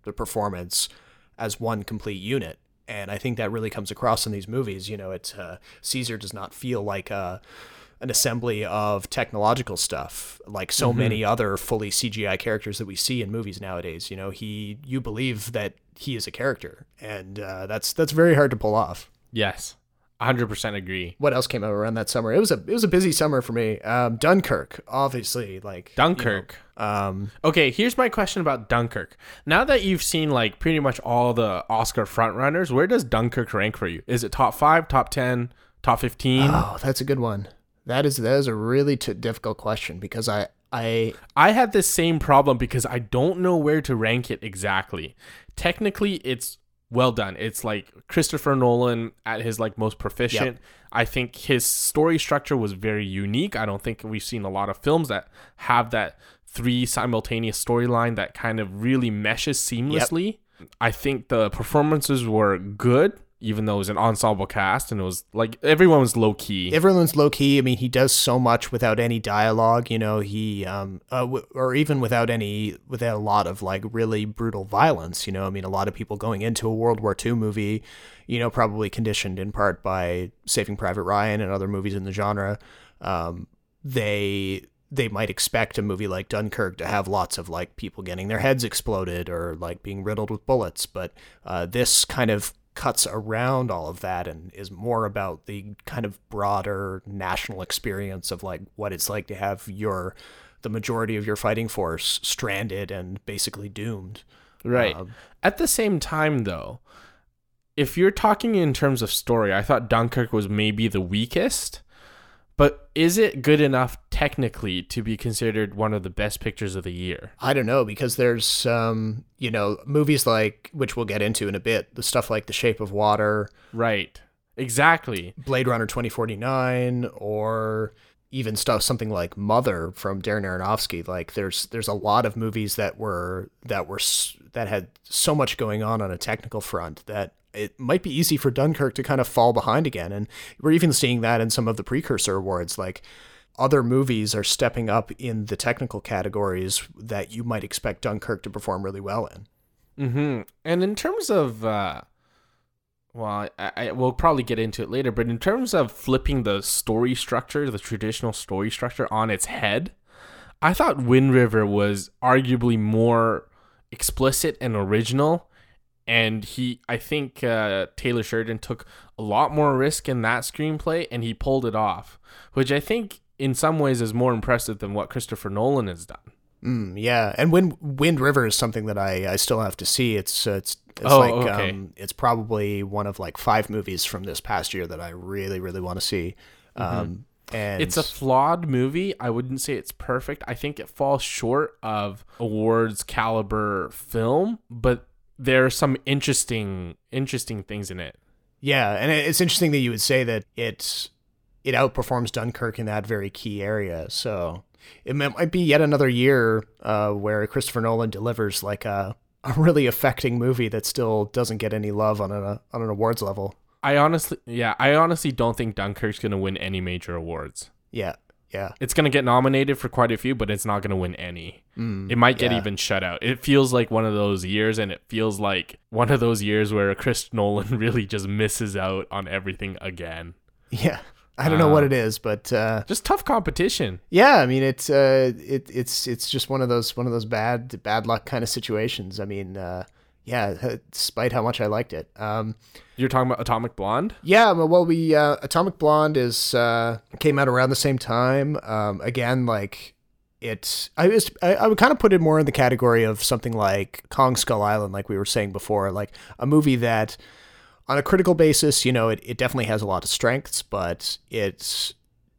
the performance as one complete unit. And I think that really comes across in these movies. You know, it's uh, Caesar does not feel like a an assembly of technological stuff like so many other fully CGI characters that we see in movies nowadays. You know, he you believe that he is a character, and uh, that's that's very hard to pull off. Yes, 100% agree. What else came out around that summer? It was a it was a busy summer for me. Um, Dunkirk, obviously, like you know, Dunkirk. um, Okay, here's my question about Dunkirk. Now that you've seen like pretty much all the Oscar frontrunners, where does Dunkirk rank for you? Is it top five, top ten, top fifteen? oh, that's a good one. That is that is a really t- difficult question because I I I had this same problem because I don't know where to rank it exactly. Technically, it's well done. It's like Christopher Nolan at his like most proficient. Yep. I think his story structure was very unique. I don't think we've seen a lot of films that have that three simultaneous storyline that kind of really meshes seamlessly. I think the performances were good, even though it was an ensemble cast and it was like everyone was low key. Everyone's low key. I mean, he does so much without any dialogue. You know, he um, uh, w- or even without any, without a lot of like really brutal violence. You know, I mean, a lot of people going into a World War II movie, you know, probably conditioned in part by Saving Private Ryan and other movies in the genre. Um, they they might expect a movie like Dunkirk to have lots of like people getting their heads exploded or like being riddled with bullets, but uh, this kind of cuts around all of that and is more about the kind of broader national experience of like what it's like to have your the majority of your fighting force stranded and basically doomed. Right. Um, At the same time, though, if you're talking in terms of story, I thought Dunkirk was maybe the weakest. But is it good enough technically to be considered one of the best pictures of the year? I don't know because there's um you know movies like which we'll get into in a bit the stuff like The Shape of Water, Right. Exactly. Blade Runner 2049 or even stuff something like Mother from Darren Aronofsky like there's there's a lot of movies that were that were that had so much going on on a technical front that it might be easy for Dunkirk to kind of fall behind again and we're even seeing that in some of the precursor awards like other movies are stepping up in the technical categories that you might expect Dunkirk to perform really well in. Mm-hmm. And in terms of, uh, well, I, I we'll probably get into it later, but in terms of flipping the story structure, the traditional story structure on its head, I thought Wind River was arguably more explicit and original. And he, I think uh, Taylor Sheridan took a lot more risk in that screenplay, and he pulled it off, which I think in some ways is more impressive than what Christopher Nolan has done. Mm, yeah, and Wind Wind River is something that I, I still have to see. It's uh, it's it's Oh, like okay. um, it's probably one of like five movies from this past year that I really really want to see. Um, and Mm-hmm. It's a flawed movie. I wouldn't say it's perfect. I think it falls short of awards caliber film, but there are some interesting interesting things in it. yeah, and it's interesting that you would say that it it outperforms Dunkirk in that very key area. So it might be yet another year uh, where Christopher Nolan delivers like a a really affecting movie that still doesn't get any love on an on an awards level. I honestly yeah, I honestly don't think Dunkirk's going to win any major awards. Yeah, yeah. It's going to get nominated for quite a few, but it's not going to win any. it might get yeah. even shut out. It feels like one of those years and it feels like one of those years where a Chris Nolan really just misses out on everything again. Yeah. I don't know what it is, but uh, Just tough competition. yeah, I mean it's uh, it, it's it's just one of those one of those bad bad luck kind of situations. I mean, uh, yeah, despite how much I liked it. Um, You're talking about Atomic Blonde? yeah, well, we uh, Atomic Blonde is uh, came out around the same time. Um, again, like it, I was I, I would kind of put it more in the category of something like Kong Skull Island, like we were saying before, like a movie that on a critical basis, you know, it, it definitely has a lot of strengths, but it's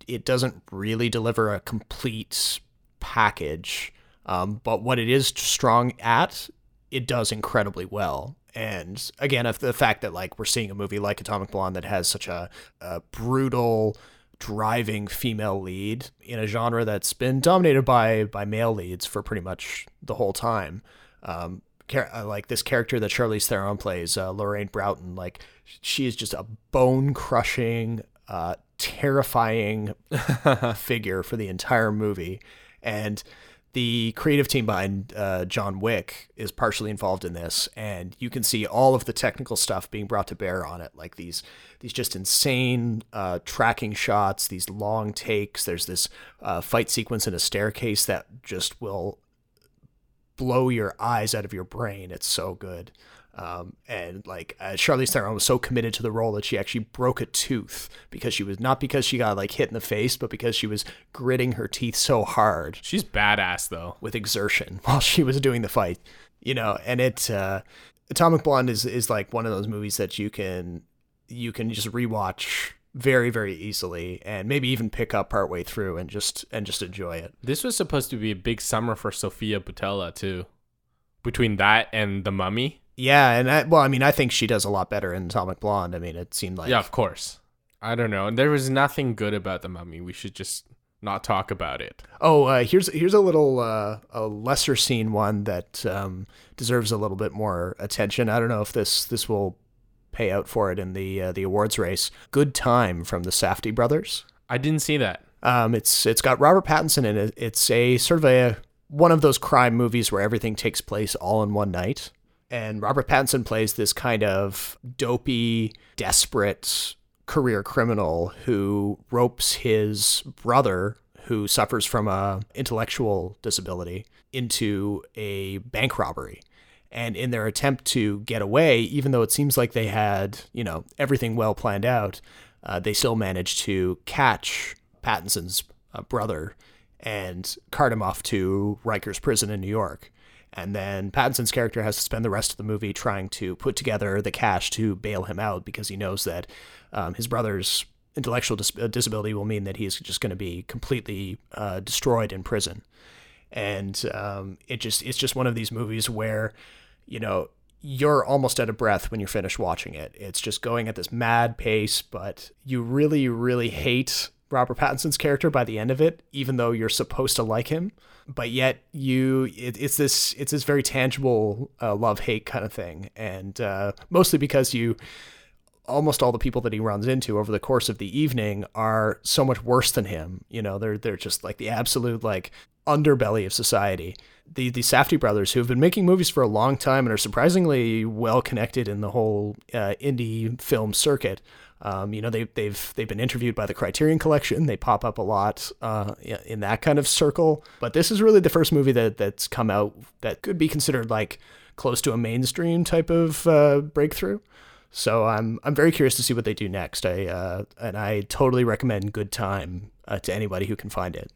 it doesn't really deliver a complete package. Um, but what it is strong at, it does incredibly well. And again, if the fact that like we're seeing a movie like Atomic Blonde that has such a, a brutal, driving female lead in a genre that's been dominated by by male leads for pretty much the whole time. Um, uh, like this character that Charlize Theron plays, uh, Lorraine Broughton, like she is just a bone crushing, uh, terrifying figure for the entire movie, and the creative team behind uh, John Wick is partially involved in this, and you can see all of the technical stuff being brought to bear on it, like these these just insane uh, tracking shots, these long takes. There's this uh, fight sequence in a staircase that just will blow your eyes out of your brain. It's so good. Um, and like uh, Charlize Theron was so committed to the role that she actually broke a tooth because she was not because she got like hit in the face, but because she was gritting her teeth so hard She's badass though. with exertion while she was doing the fight. You know, and it uh, Atomic Blonde is is like one of those movies that you can you can just rewatch very very easily and maybe even pick up partway through and just and just enjoy it. This was supposed to be a big summer for Sofia Boutella too. Between that and The Mummy. Yeah, and I, well, I mean, I think she does a lot better in Atomic Blonde. I mean, it seemed like yeah, of course. I don't know. There was nothing good about the Mummy. We should just not talk about it. Oh, uh, here's here's a little uh, a lesser seen one that um, deserves a little bit more attention. I don't know if this this will pay out for it in the uh, the awards race. Good Time from the Safdie brothers. I didn't see that. Um, it's it's got Robert Pattinson in it. It's a sort of a one of those crime movies where everything takes place all in one night. And Robert Pattinson plays this kind of dopey, desperate career criminal who ropes his brother who suffers from a intellectual disability into a bank robbery. And in their attempt to get away even though it seems like they had you know everything well planned out uh, they still managed to catch pattinson's uh, brother and cart him off to rikers prison in new york and then Pattinson's character has to spend the rest of the movie trying to put together the cash to bail him out because he knows that um, his brother's intellectual dis- uh, disability will mean that he's just going to be completely uh, destroyed in prison. And um, it just it's just one of these movies where, you know, you're almost out of breath when you're finished watching it. It's just going at this mad pace, but you really, really hate Robert Pattinson's character by the end of it, even though you're supposed to like him. But yet you, it, it's this, it's this very tangible uh, love hate kind of thing, and uh, mostly because you, almost all the people that he runs into over the course of the evening are so much worse than him. You know, they're they're just like the absolute like underbelly of society. The the Safdie brothers, who have been making movies for a long time and are surprisingly well connected in the whole uh, indie film circuit, um, you know, they, they've they've been interviewed by the Criterion Collection. They pop up a lot uh, in that kind of circle. But this is really the first movie that that's come out that could be considered like close to a mainstream type of uh, breakthrough. So I'm I'm very curious to see what they do next. I uh, and I totally recommend Good Time uh, to anybody who can find it.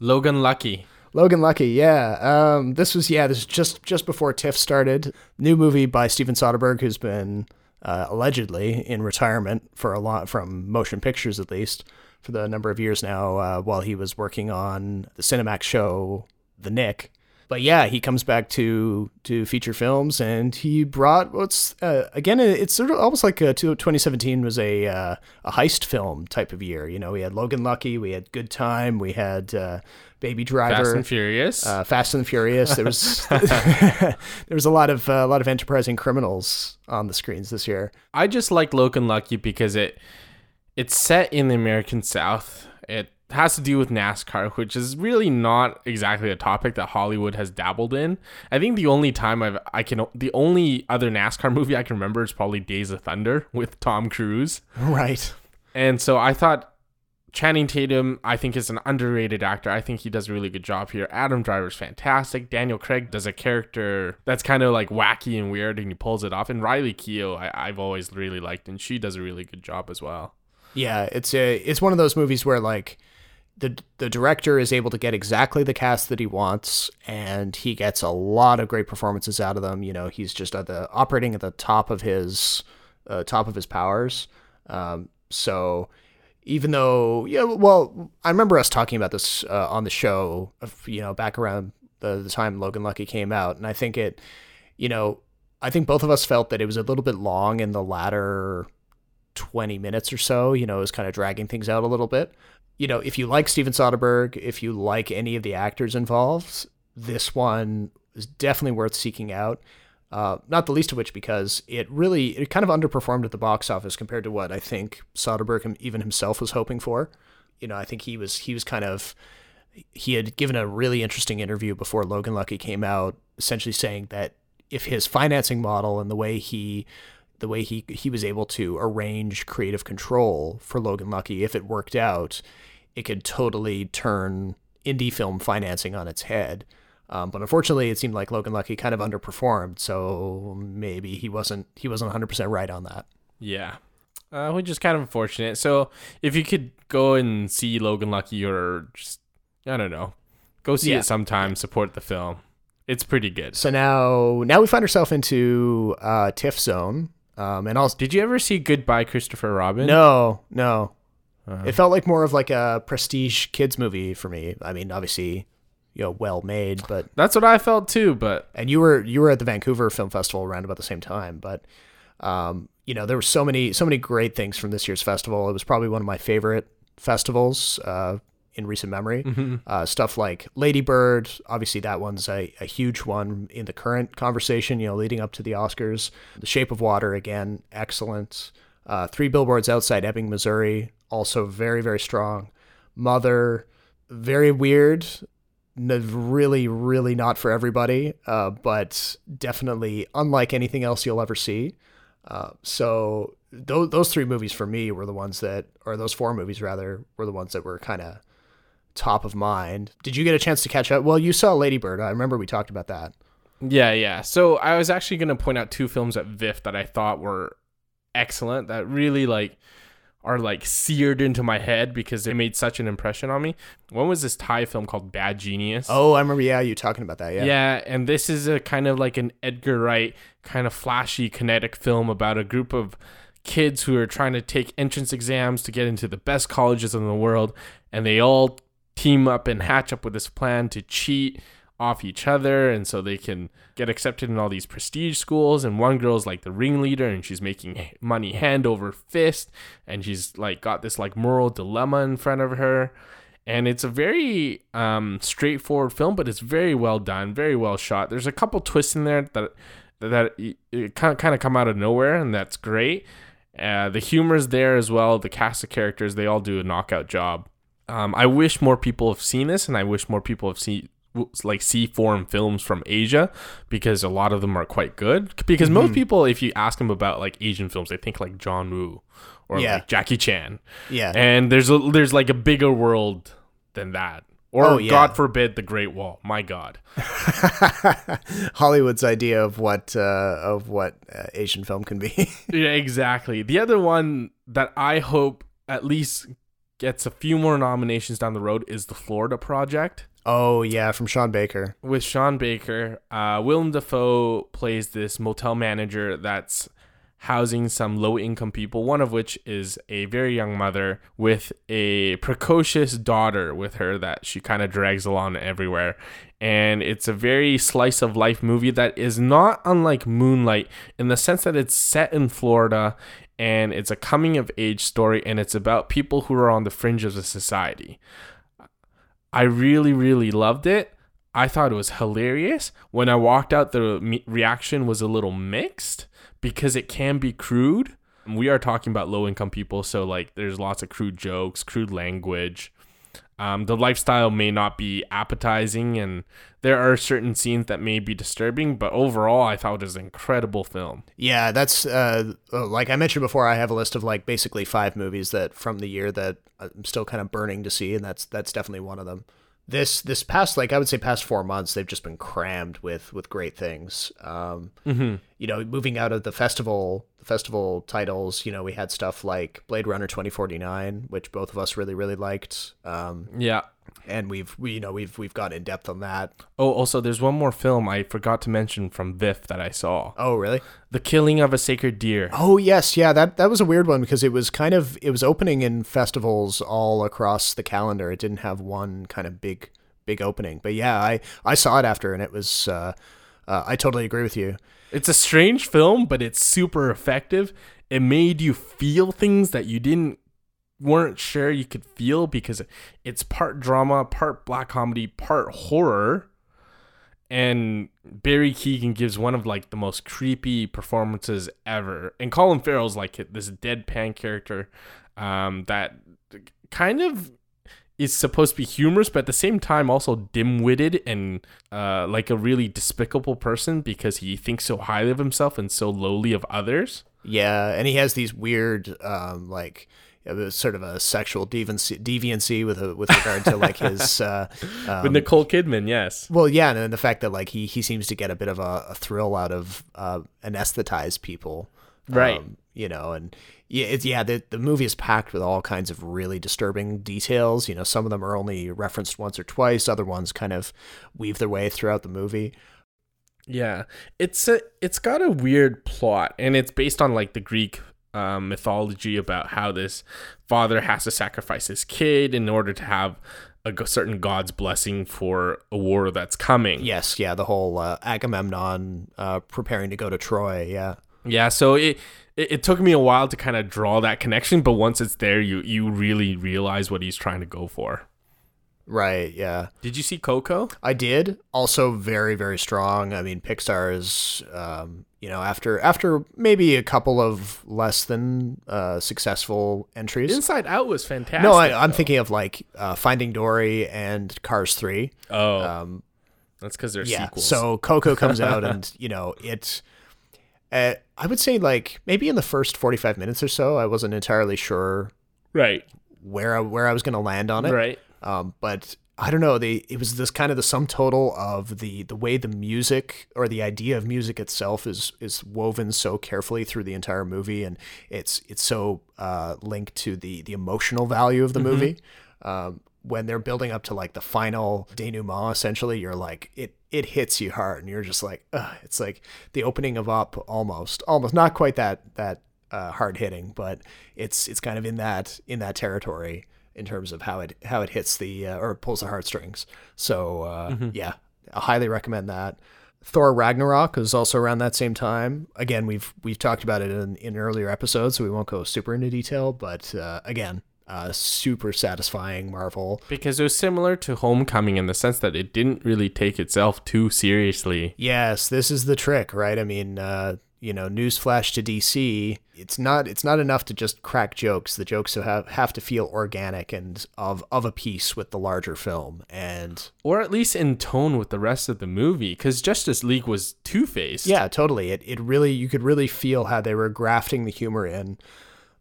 Logan Lucky. Logan Lucky, yeah. Um, this was yeah, this was just just before TIFF started. New movie by Steven Soderbergh, who's been uh, allegedly in retirement for a lot from motion pictures at least for the number of years now uh, while he was working on the Cinemax show The Knick. But yeah, he comes back to to feature films, and he brought what's uh, again. It's sort of almost like uh, 2017 was a uh, a heist film type of year. You know, we had Logan Lucky, we had Good Time, we had uh, Baby Driver, Fast and Furious, uh, Fast and Furious. There was there was a lot of uh, a lot of enterprising criminals on the screens this year. I just like Logan Lucky because it it's set in the American South. It has to do with NASCAR, which is really not exactly a topic that Hollywood has dabbled in. I think the only time I've I can the only other NASCAR movie I can remember is probably Days of Thunder with Tom Cruise. Right. And so I thought Channing Tatum, I think, is an underrated actor. I think he does a really good job here. Adam Driver's fantastic. Daniel Craig does a character that's kind of like wacky and weird, and he pulls it off. And Riley Keough, I, I've always really liked, and she does a really good job as well. Yeah, it's a it's one of those movies where like the the director is able to get exactly the cast that he wants, and he gets a lot of great performances out of them. You know, he's just at the operating at the top of his uh, top of his powers. Um, so even though yeah, well, I remember us talking about this uh, on the show, you know, back around the, the time Logan Lucky came out, and I think it, you know, I think both of us felt that it was a little bit long in the latter 20 minutes or so. You know, is kind of dragging things out a little bit you know, if you like Steven Soderbergh, if you like any of the actors involved, this one is definitely worth seeking out. Uh, not the least of which because it really it kind of underperformed at the box office compared to what I think Soderbergh even himself was hoping for. You know, I think he was he was kind of he had given a really interesting interview before Logan Lucky came out, essentially saying that if his financing model and the way he the way he he was able to arrange creative control for Logan Lucky, if it worked out, it could totally turn indie film financing on its head. Um, but unfortunately, it seemed like Logan Lucky kind of underperformed, so maybe he wasn't he wasn't 100 percent right on that. Yeah, uh, which is kind of unfortunate. So if you could go and see Logan Lucky, or just I don't know, go see yeah. it sometime, support the film. It's pretty good. So now now we find ourselves into uh, TIFF zone. Um, and also, did you ever see Goodbye Christopher Robin? No, no. Uh, it felt like more of like a prestige kids movie for me. I mean, obviously, you know well made. But That's what I felt too, but and you were you were at the Vancouver Film Festival around about the same time. But um, you know there were so many so many great things from this year's festival. It was probably one of my favorite festivals. Uh, in recent memory. Uh, stuff like Lady Bird, obviously that one's a, a huge one in the current conversation, you know, leading up to the Oscars. The Shape of Water, again, excellent. Uh, Three Billboards Outside Ebbing, Missouri, also very, very strong. Mother, very weird. Really, really not for everybody, uh, but definitely unlike anything else you'll ever see. Uh, so those those three movies for me were the ones that, or those four movies rather, were the ones that were kind of top of mind. Did you get a chance to catch up? Well, you saw Lady Bird. I remember we talked about that. Yeah, yeah. So I was actually going to point out two films at VIFF that I thought were excellent that really like are like seared into my head because they made such an impression on me. One was this Thai film called Bad Genius. Oh, I remember. Yeah, you talking about that. Yeah. Yeah, and this is a kind of like an Edgar Wright kind of flashy kinetic film about a group of kids who are trying to take entrance exams to get into the best colleges in the world and they all team up and hatch up with this plan to cheat off each other and so they can get accepted in all these prestige schools. And one girl's like the ringleader and she's making money hand over fist and she's like got this like moral dilemma in front of her. And it's a very um, straightforward film but it's very well done very well shot. There's a couple twists in there that that it kind of, come out of nowhere and that's great. Uh, the humor's there as well. The cast of characters they all do a knockout job um, I wish more people have seen this, and I wish more people have seen like see foreign films from Asia because a lot of them are quite good. Because most people, if you ask them about like Asian films, they think like John Woo or Yeah. like Jackie Chan, Yeah. and there's a, there's like a bigger world than that. Or Oh, yeah. God forbid, the Great Wall. My God. Hollywood's idea of what uh, of what uh, Asian film can be. yeah, exactly. The other one that I hope at least gets a few more nominations down the road is the Florida Project. oh yeah, from Sean Baker. with Sean Baker, uh, Willem Dafoe plays this motel manager that's housing some low income people, one of which is a very young mother with a precocious daughter with her that she kind of drags along everywhere. And it's a very slice of life movie that is not unlike Moonlight in the sense that it's set in Florida and it's a coming of age story and it's about people who are on the fringe of the society. I really, really loved it. I thought it was hilarious. When I walked out, the reaction was a little mixed because it can be crude. We are talking about low income people, so like there's lots of crude jokes, crude language. Um, the lifestyle may not be appetizing, and there are certain scenes that may be disturbing, but overall, I thought it was an incredible film. Yeah, that's uh, uh, like I mentioned before. I have a list of like basically five movies that from the year that I'm still kind of burning to see, and that's that's definitely one of them. This this past like I would say past four months, they've just been crammed with with great things. Um, You know, moving out of the festival the festival titles, you know, we had stuff like Blade Runner 2049, which both of us really really liked. Um, Yeah. And we've we you know we've we've gone in depth on that. Oh, also, there's one more film I forgot to mention from VIFF that I saw Oh, really? The Killing of a Sacred Deer. Oh yes, yeah. That that was a weird one because it was kind of it was opening in festivals all across the calendar. It didn't have one kind of big big opening. But yeah, I I saw it after and it was. Uh, uh, I totally agree with you. It's a strange film, but it's super effective. It made you feel things that you didn't weren't sure you could feel because it's part drama, part black comedy, part horror. And Barry Keoghan gives one of like the most creepy performances ever. And Colin Farrell's like this deadpan character um, that kind of is supposed to be humorous, but at the same time also dim-witted and uh, like a really despicable person because he thinks so highly of himself and so lowly of others. Yeah, and he has these weird, um, like sort of a sexual deviancy, deviancy with a, with regard to like his. Uh, um, With Nicole Kidman, yes. well, yeah, and then the fact that like he he seems to get a bit of a, a thrill out of uh, anesthetize people, Right. Um, you know, and yeah, it's yeah. The the movie is packed with all kinds of really disturbing details. You know, some of them are only referenced once or twice. Other ones kind of weave their way throughout the movie. Yeah, it's a it's got a weird plot, and it's based on like the Greek um, mythology about how this father has to sacrifice his kid in order to have a certain god's blessing for a war that's coming. Yes, yeah, the whole uh, Agamemnon uh, preparing to go to Troy. Yeah, Yeah, so it it, it took me a while to kind of draw that connection, but once it's there, you you really realize what he's trying to go for. Right. Yeah, Did you see Coco? I did. Also, very very strong. I mean, Pixar is, um, you know, after after maybe a couple of less than uh, successful entries. Inside Out was fantastic. no, I, I'm thinking of like uh, Finding Dory and Cars Three. oh, Um, that's because they're yeah. sequels. So Coco comes out, and you know it. Uh, I would say like maybe in the first 45 minutes or so, I wasn't entirely sure right, where I, where I was going to land on it. right. Um, but I don't know. They it was this kind of the sum total of the the way the music or the idea of music itself is is woven so carefully through the entire movie, and it's it's so uh, linked to the the emotional value of the movie. Um, when they're building up to like the final denouement, essentially, you're like it it hits you hard, and you're just like, Ugh. it's like the opening of Up, almost, almost not quite that that uh, hard hitting, but it's it's kind of in that in that territory in terms of how it how it hits the uh, or pulls the heartstrings. So uh, yeah, I highly recommend that. Thor Ragnarok is also around that same time. Again, we've we've talked about it in, in earlier episodes, so we won't go super into detail. But uh, again, uh, super satisfying Marvel. Because it was similar to Homecoming in the sense that it didn't really take itself too seriously. Yes, this is the trick, right? I mean, uh, you know, newsflash to DC, it's not it's not enough to just crack jokes. The jokes have have to feel organic and of of a piece with the larger film. And Or at least in tone with the rest of the movie, because Justice League was two faced. yeah, totally. It it really you could really feel how they were grafting the humor in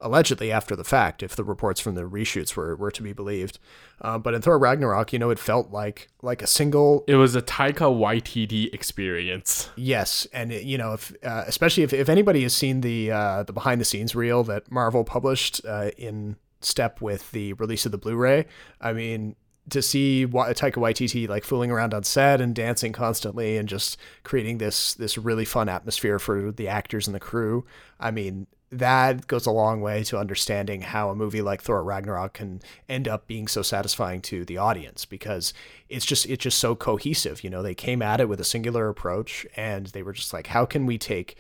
allegedly after the fact, if the reports from the reshoots were, were to be believed. Uh, but in Thor Ragnarok, you know, it felt like like a single It was a Taika Waititi experience. Yes, and it- you know, if uh, especially if, if anybody has seen the uh, the behind the scenes reel that Marvel published uh, in step with the release of the Blu-ray, I mean, to see Taika Waititi like fooling around on set and dancing constantly and just creating this this really fun atmosphere for the actors and the crew, I mean. That goes a long way to understanding how a movie like Thor Ragnarok can end up being so satisfying to the audience because it's just it's just so cohesive. You know, they came at it with a singular approach and they were just like, how can we take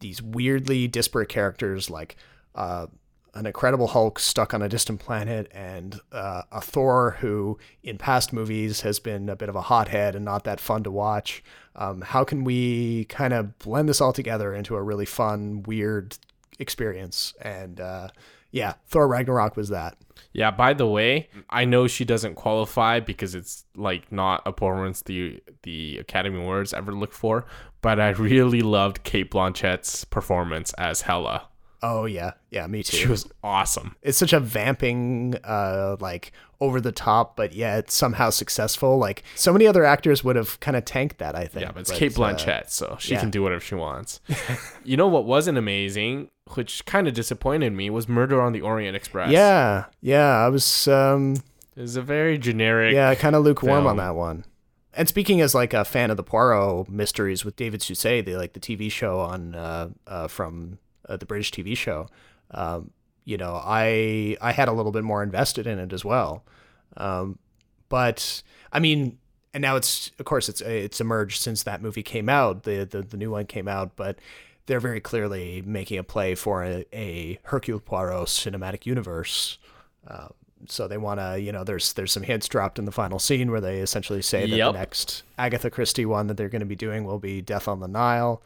these weirdly disparate characters like uh, an Incredible Hulk stuck on a distant planet and uh, a Thor who, in past movies, has been a bit of a hothead and not that fun to watch. Um, how can we kind of blend this all together into a really fun, weird experience? And uh, yeah, Thor Ragnarok was that. Yeah, by the way, I know she doesn't qualify because it's like not a performance the the Academy Awards ever look for, but I really loved Cate Blanchett's performance as Hela. Oh yeah, yeah, me too. She was awesome. it's such a vamping uh like over the top but yet somehow successful like so many other actors would have kind of tanked that i think Yeah, but it's Cate uh, Blanchett, so she yeah. can do whatever she wants. you know what wasn't amazing, which kind of disappointed me, was Murder on the Orient Express. yeah yeah i was um it was a very generic. yeah kind of lukewarm on that one and speaking as like a fan of the Poirot mysteries with David Suchet, the like the TV show on uh, uh, from uh, the British TV show, um, you know, I I had a little bit more invested in it as well. Um, but I mean, and now it's of course it's it's emerged since that movie came out. The the, the new one came out, but they're very clearly making a play for a, a Hercule Poirot cinematic universe. Um, so they want to, you know, there's there's some hints dropped in the final scene where they essentially say that Yep. the next Agatha Christie one that they're going to be doing will be Death on the Nile.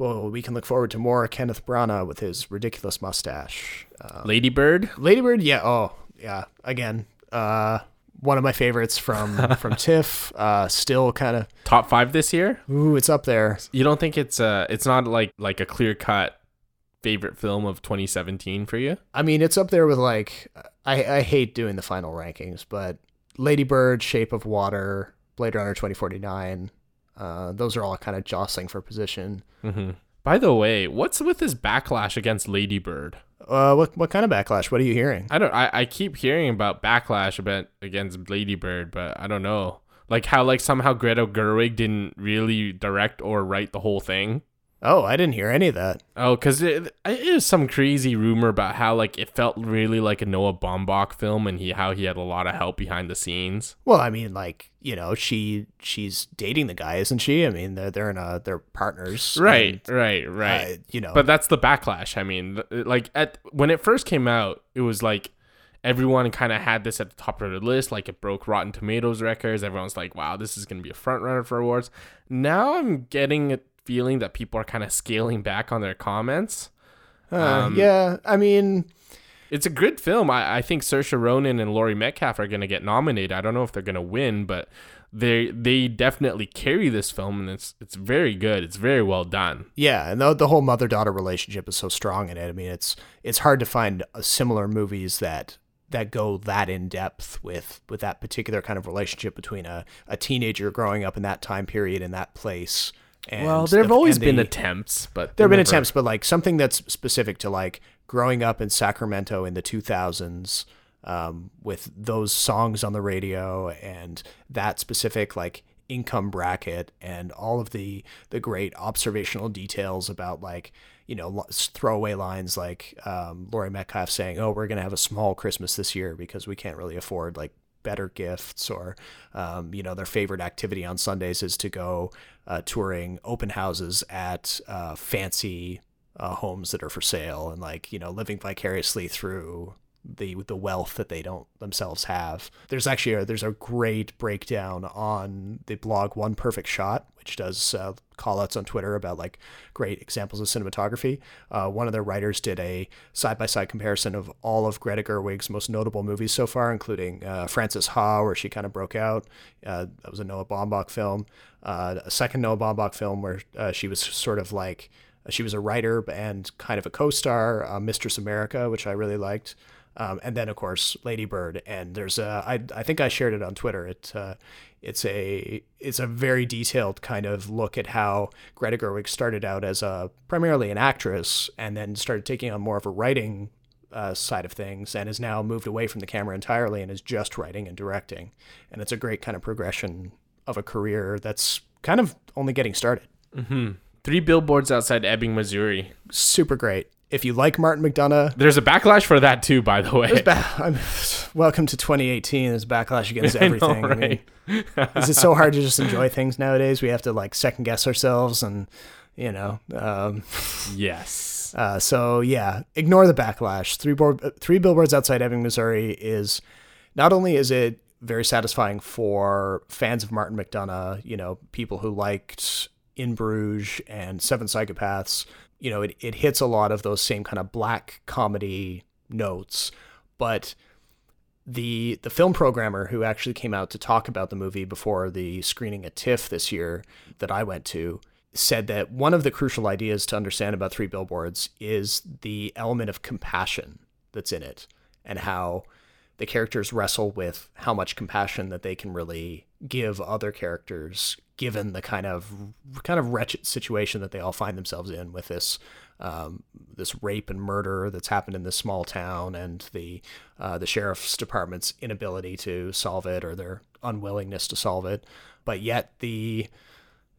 Well, we can look forward to more Kenneth Branagh with his ridiculous mustache. Uh, Lady Bird. Ladybird, yeah, oh yeah, again, uh, one of my favorites from from TIFF. Uh, still kind of, Top five this year. ooh, it's up there. You don't think it's uh it's not like like a clear cut favorite film of 2017 for you? I mean, it's up there with like I, I hate doing the final rankings, but Lady Bird, Shape of Water, Blade Runner 2049, uh, those are all kind of jostling for position. Mm-hmm. By the way, what's with this backlash against Lady Bird? Uh, what what kind of backlash? What are you hearing? I don't. I, I keep hearing about backlash about against Lady Bird, but I don't know. Like how like somehow Greta Gerwig didn't really direct or write the whole thing. Oh, I didn't hear any of that. Oh, because it, it is some crazy rumor about how like it felt really like a Noah Baumbach film, and he how he had a lot of help behind the scenes. Well, I mean, like you know, she she's dating the guy, isn't she? I mean, they're they're in a they're partners, Right, and, right, uh, right. you know, But that's the backlash. I mean, like at when it first came out, it was like everyone kind of had this at the top of the list. Like it broke Rotten Tomatoes records. Everyone's like, "Wow, this is gonna be a front runner for awards." Now I'm getting a feeling that people are kind of scaling back on their comments. uh, um, yeah. I mean, It's a good film. I, I think Saoirse Ronan and Laurie Metcalf are gonna get nominated. I don't know if they're gonna win, but they they definitely carry this film, and it's it's very good. It's very well done. yeah, and the the whole mother daughter relationship is so strong in it. I mean, it's it's hard to find uh, similar movies that that go that in depth with with that particular kind of relationship between a, a teenager growing up in that time period in that place. And well, there have always been attempts, but there have been never- attempts, but like something that's specific to like growing up in Sacramento in the 2000s um, with those songs on the radio and that specific like income bracket and all of the the great observational details about like you know throwaway lines like um, Laurie Metcalf saying, "Oh, we're gonna have a small Christmas this year because we can't really afford like." Better gifts or um, you know their favorite activity on sundays is to go uh, touring open houses at uh, fancy uh, homes that are for sale and like you know living vicariously through the the wealth that they don't themselves have. There's actually a, there's a great breakdown on the blog One Perfect Shot, which does uh, call outs on Twitter about like great examples of cinematography. Uh, one of their writers did a side by side comparison of all of Greta Gerwig's most notable movies so far, including uh, Frances Ha, where she kind of broke out. Uh, that was a Noah Baumbach film. Uh, a second Noah Baumbach film where uh, she was sort of like she was a writer and kind of a co-star, Mistress America, which I really liked. Um, and then of course Lady Bird, and there's a I I think I shared it on Twitter. It uh, it's a it's a very detailed kind of look at how Greta Gerwig started out as a primarily an actress, and then started taking on more of a writing uh, side of things, and has now moved away from the camera entirely and is just writing and directing. And it's a great kind of progression of a career that's kind of only getting started. Three billboards outside Ebbing, Missouri. Super great. If you like Martin McDonagh, There's a backlash for that too, by the way. Ba- welcome to 2018. There's backlash against I know, everything. I, mean, is it so hard to just enjoy things nowadays? We have to like second guess ourselves, and you know. Um, yes. uh, so yeah, ignore the backlash. Three board, uh, three billboards outside Ebbing, Missouri is not only is it very satisfying for fans of Martin McDonagh, you know, people who liked In Bruges and Seven Psychopaths. You know, it, it hits a lot of those same kind of black comedy notes, but the the film programmer who actually came out to talk about the movie before the screening at TIFF this year that I went to said that one of the crucial ideas to understand about Three Billboards is the element of compassion that's in it and how the characters wrestle with how much compassion that they can really give other characters given the kind of kind of wretched situation that they all find themselves in with this um, this rape and murder that's happened in this small town and the uh, the sheriff's department's inability to solve it or their unwillingness to solve it. But yet the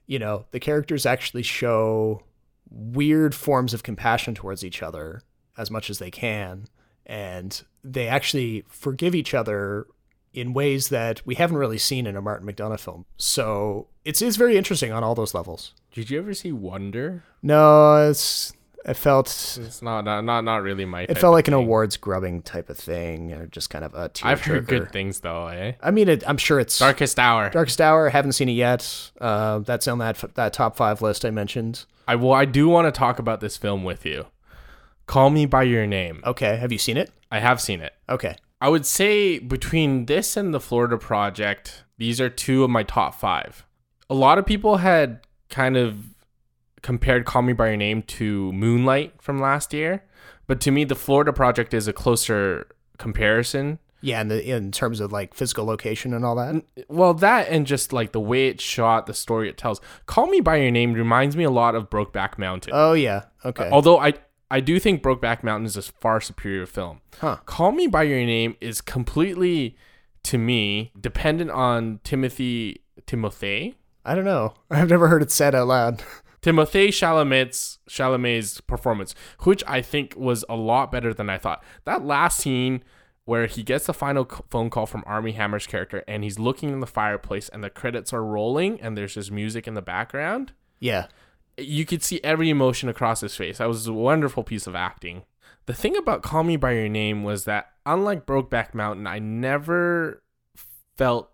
you know the characters actually show weird forms of compassion towards each other as much as they can and they actually forgive each other in ways that we haven't really seen in a Martin McDonagh film. So it's it's very interesting on all those levels. Did you ever see Wonder? No, it's it felt It's not not not, not really my. it felt like an awards grubbing type of thing, or just kind of a. I've heard good things though, eh? I mean, it, I'm sure it's Darkest Hour. Darkest Hour. Haven't seen it yet. Uh, that's on that that top five list I mentioned. I well, I do want to talk about this film with you. Call Me by Your Name. Okay, have you seen it? I have seen it. Okay, I would say between this and the Florida Project, these are two of my top five. A lot of people had kind of compared Call Me by Your Name to Moonlight from last year, but to me, the Florida Project is a closer comparison. yeah, and in, in terms of like physical location and all that. Well, that and just like the way it's shot, the story it tells. Call Me by Your Name reminds me a lot of Brokeback Mountain. Oh yeah, okay. Although I I do think Brokeback Mountain is a far superior film. Huh. Call Me by Your Name is completely to me dependent on Timothy Timothy. I don't know. I've never heard it said out loud. Timothée Chalamet's Chalamet's performance, which I think was a lot better than I thought. That last scene where he gets the final c- phone call from Armie Hammer's character and he's looking in the fireplace and the credits are rolling and there's just music in the background. Yeah. You could see every emotion across his face. That was a wonderful piece of acting. The thing about Call Me by Your Name was that unlike Brokeback Mountain, I never felt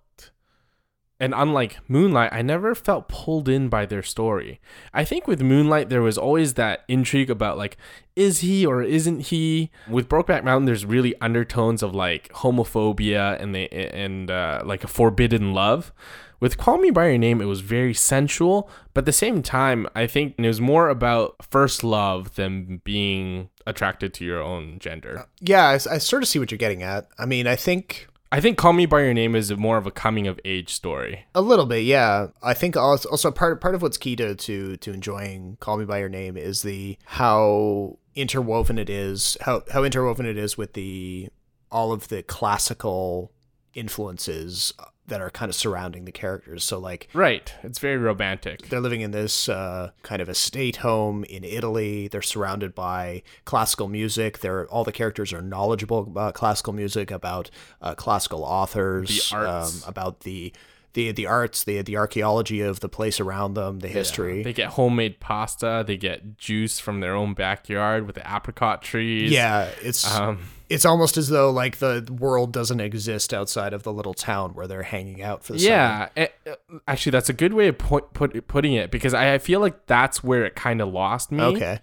and unlike Moonlight, I never felt pulled in by their story. I think with Moonlight, there was always that intrigue about like, is he or isn't he? With Brokeback Mountain, there's really undertones of like homophobia and they and uh, like a forbidden love. With Call Me by Your Name, it was very sensual, but at the same time, I think it was more about first love than being attracted to your own gender. Uh, yeah, I, I sort of see what you're getting at. I mean, I think I think Call Me by Your Name is more of a coming of age story. A little bit, yeah. I think also, also part part of what's key to, to to enjoying Call Me by Your Name is the how interwoven it is, how how interwoven it is with the all of the classical influences that are kind of surrounding the characters. So like Right. It's very romantic. they're living in this uh, kind of estate home in Italy. They're surrounded by classical music. They're all the characters are knowledgeable about classical music, about uh, classical authors, The arts. Um, about the the the arts, the the archaeology of the place around them, the history. They get homemade pasta. They get juice from their own backyard with the apricot trees. yeah, it's Um, it's almost as though like the world doesn't exist outside of the little town where they're hanging out for the summer. yeah. eh, eh, actually, that's a good way of put, put, putting it because I, I feel like that's where it kind of lost me. Okay.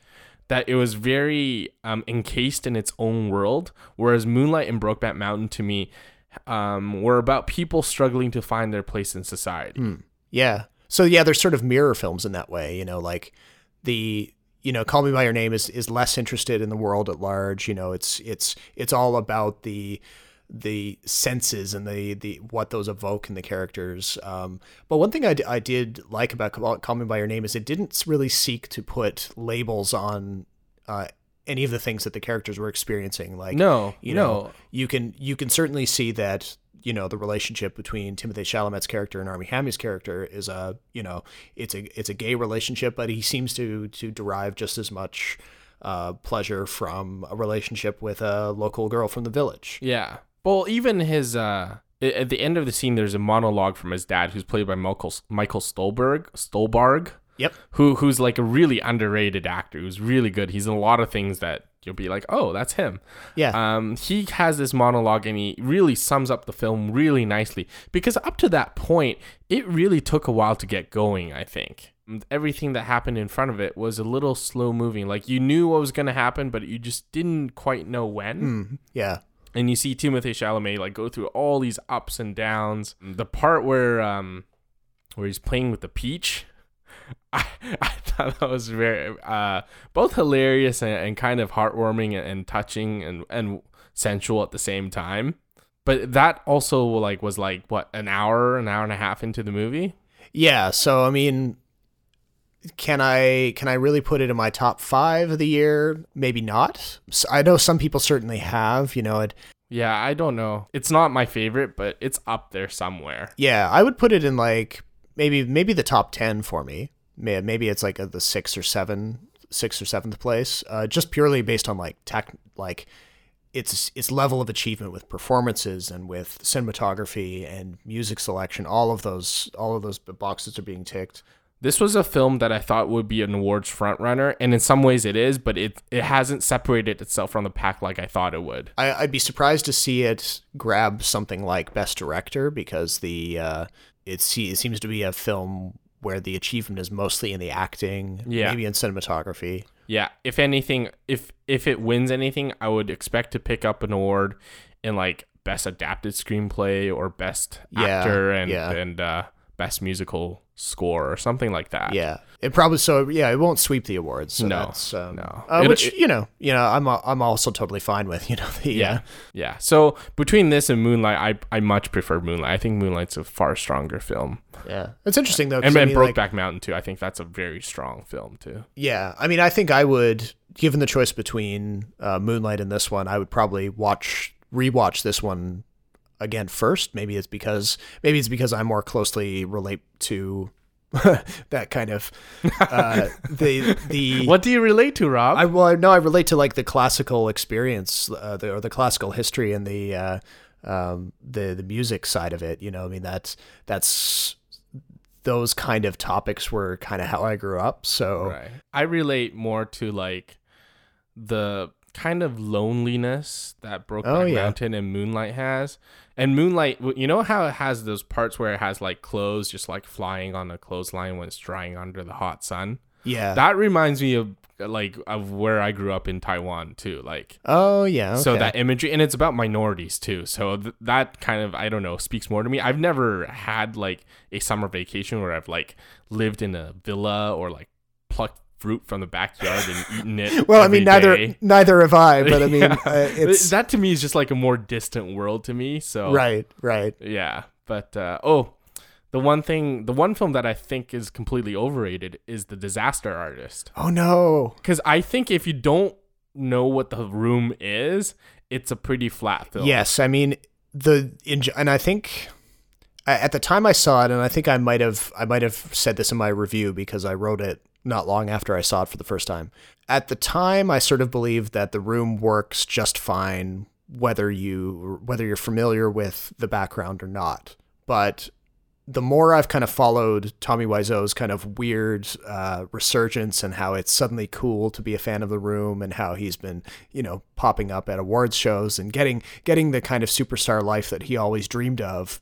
That it was very um, encased in its own world, whereas Moonlight and Brokeback Mountain to me um, were about people struggling to find their place in society. Yeah. So yeah, there's sort of mirror films in that way, you know, like the you know, Call Me by Your Name is is less interested in the world at large, you know, it's it's it's all about the the senses and the the what those evoke in the characters. Um, but one thing I, d- I did like about Call Call Me by Your Name is it didn't really seek to put labels on uh, any of the things that the characters were experiencing. Like No, you no. know, you can you can certainly see that you know the relationship between Timothy Chalamet's character and Armie Hammy's character is a you know it's a it's a gay relationship, but he seems to to derive just as much uh, pleasure from a relationship with a local girl from the village. Yeah. Well, even his uh at the end of the scene there's a monologue from his dad who's played by Michael Michael Stolberg, Stuhlbarg, Yep. who who's like a really underrated actor who's really good. He's in a lot of things that you'll be like, "Oh, that's him." Yeah. Um he has this monologue and he really sums up the film really nicely because up to that point, it really took a while to get going, I think. Everything that happened in front of it was a little slow moving. Like you knew what was going to happen, but you just didn't quite know when Mm, yeah. and you see Timothy Chalamet like go through all these ups and downs. The part where um where he's playing with the peach, I, I thought that was very uh both hilarious and, and kind of heartwarming and, and touching and and sensual at the same time. But that also like was like what an hour, an hour and a half into the movie. Yeah. So I mean, can I can I really put it in my top five of the year? Maybe not. So I know some people certainly have. You know, it. Yeah, I don't know. It's not my favorite, but it's up there somewhere. Yeah, I would put it in like maybe maybe the top ten for me. Maybe it's like a, the sixth or seven, sixth or seventh place, uh, just purely based on like tech, like its its level of achievement with performances and with cinematography and music selection. All of those all of those boxes are being ticked. This was a film that I thought would be an awards frontrunner, and in some ways it is, but it it hasn't separated itself from the pack like I thought it would. I, I'd be surprised to see it grab something like Best Director because the uh, it, se- it seems to be a film where the achievement is mostly in the acting, Yeah. maybe in cinematography. Yeah, if anything, if if it wins anything, I would expect to pick up an award in like best adapted screenplay or best Yeah, actor and yeah. and uh, best musical score or something like that. Yeah, it probably so. Yeah, it won't sweep the awards. So No, that's, um, no. uh, It- which it- you know, you know, I'm uh, I'm also totally fine with. You know, the Yeah, uh, yeah. So between this and Moonlight, I I much prefer Moonlight. I think Moonlight's a far stronger film, yeah. It's interesting though. and I then mean, like, Brokeback Mountain too. I think that's a very strong film too. Yeah, I mean, I think I would, given the choice between uh, Moonlight and this one, I would probably watch rewatch this one again first. Maybe it's because maybe it's because I more closely relate to that kind of uh, the the What do you relate to, Rob? I well no I relate to like the classical experience uh, the, or the classical history and the uh, um, the the music side of it. You know, I mean that's that's those kind of topics were kind of how I grew up. So Right. I relate more to like the kind of loneliness that Brokeback Oh, yeah. Mountain and Moonlight has. And Moonlight, you know how it has those parts where it has like clothes just like flying on a clothesline when it's drying under the hot sun. yeah. That reminds me of like of where I grew up in Taiwan too. Like oh yeah. so that imagery and it's about minorities too. So th- that kind of I don't know speaks more to me. I've never had like a summer vacation where I've like lived in a villa or like plucked fruit from the backyard and eaten it. well, I mean neither day. neither have I, but I mean Yeah. uh, it's that to me is just like a more distant world to me. So right, right. yeah. But uh, oh, the one thing, the one film that I think is completely overrated is The Disaster Artist. Oh no. Because I think if you don't know what the room is, it's a pretty flat film. Yes, I mean the and I think at the time I saw it, and I think I might have I might have said this in my review because I wrote it not long after I saw it for the first time. At the time, I sort of believed that the room works just fine whether you whether you're familiar with the background or not. But the more I've kind of followed Tommy Wiseau's kind of weird uh, resurgence and how it's suddenly cool to be a fan of the room and how he's been, you know, popping up at awards shows and getting getting the kind of superstar life that he always dreamed of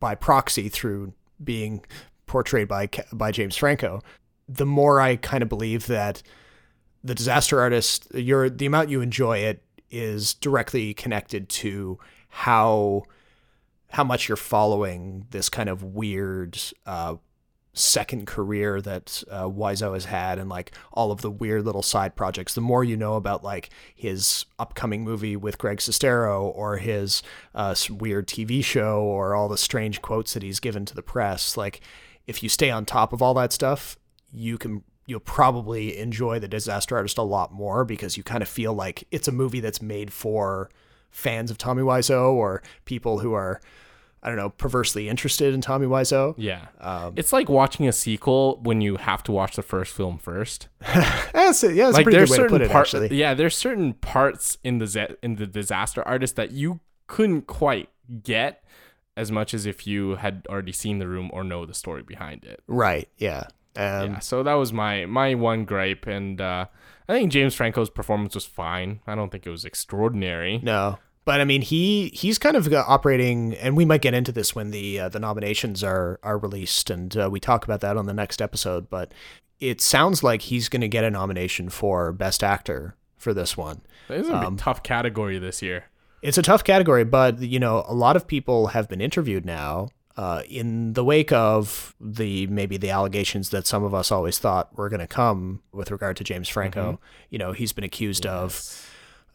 by proxy through being portrayed by by James Franco, the more I kind of believe that the disaster artist, your the amount you enjoy it is directly connected to how how much you're following this kind of weird uh, second career that uh, Wiseau has had and like all of the weird little side projects. The more you know about like his upcoming movie with Greg Sestero or his uh, weird TV show or all the strange quotes that he's given to the press, like if you stay on top of all that stuff, you can you'll probably enjoy the disaster artist a lot more because you kind of feel like it's a movie that's made for fans of Tommy Wiseau or people who are I don't know perversely interested in Tommy Wiseau. Yeah. Um, It's like watching a sequel when you have to watch the first film first. That's it. Yeah, that's a like pretty there's good way to certain parts. Yeah, there's certain parts in the ze- in the disaster artist that you couldn't quite get as much as if you had already seen the room or know the story behind it. right? Yeah. Um, yeah, so that was my my one gripe, and uh, I think James Franco's performance was fine. I don't think it was extraordinary. No, but I mean he he's kind of operating, and we might get into this when the uh, the nominations are are released, and uh, we talk about that on the next episode. But it sounds like he's going to get a nomination for best actor for this one. It's a Um, tough category this year. It's a tough category, but you know, a lot of people have been interviewed now uh, in the wake of the maybe the allegations that some of us always thought were going to come with regard to James Franco. You know, he's been accused of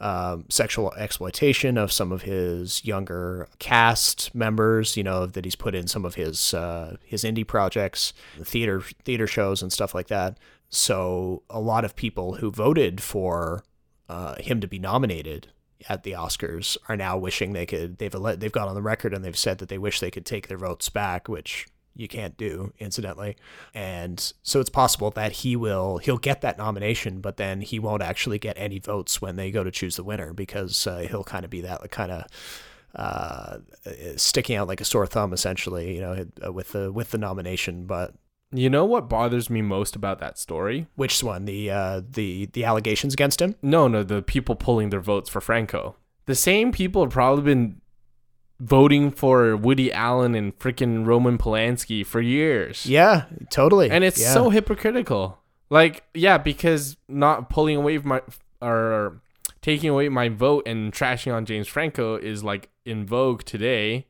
um, sexual exploitation of some of his younger cast members. You know that he's put in some of his uh, his indie projects, theater theater shows and stuff like that. So a lot of people who voted for uh, him to be nominated at the Oscars are now wishing they could. They've they've gone on the record and they've said that they wish they could take their votes back, which you can't do, incidentally. And so it's possible that he will he'll get that nomination, but then he won't actually get any votes when they go to choose the winner because uh, he'll kind of be that kind of uh, sticking out like a sore thumb, essentially, you know, with the with the nomination. But You know what bothers me most about that story? which one? The uh, the the allegations against him? No, no, the people pulling their votes for Franco. The same people have probably been voting for Woody Allen and freaking Roman Polanski for years. Yeah, totally. And it's Yeah. so hypocritical. Like, yeah, because not pulling away my or taking away my vote and trashing on James Franco is like in vogue today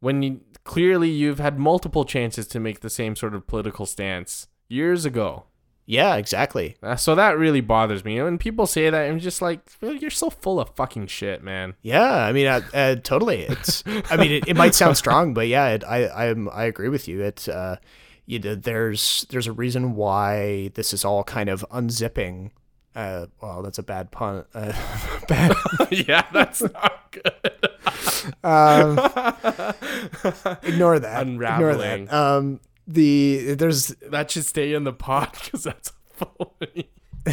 when you, clearly you've had multiple chances to make the same sort of political stance years ago. yeah, exactly. Uh, so that really bothers me. And when people say that, I'm just like, "Well, you're so full of fucking shit, man. Yeah, I mean, uh, uh, totally. It's. I mean, it, it might sound strong, but yeah, it, I I'm I agree with you. It. Uh, you know, there's there's a reason why this is all kind of unzipping. Uh, well, that's a bad pun. Uh, bad. yeah, that's not good. Um, ignore that. Ignore Unraveling. that. Um, the there's That should stay in the pod because that's funny.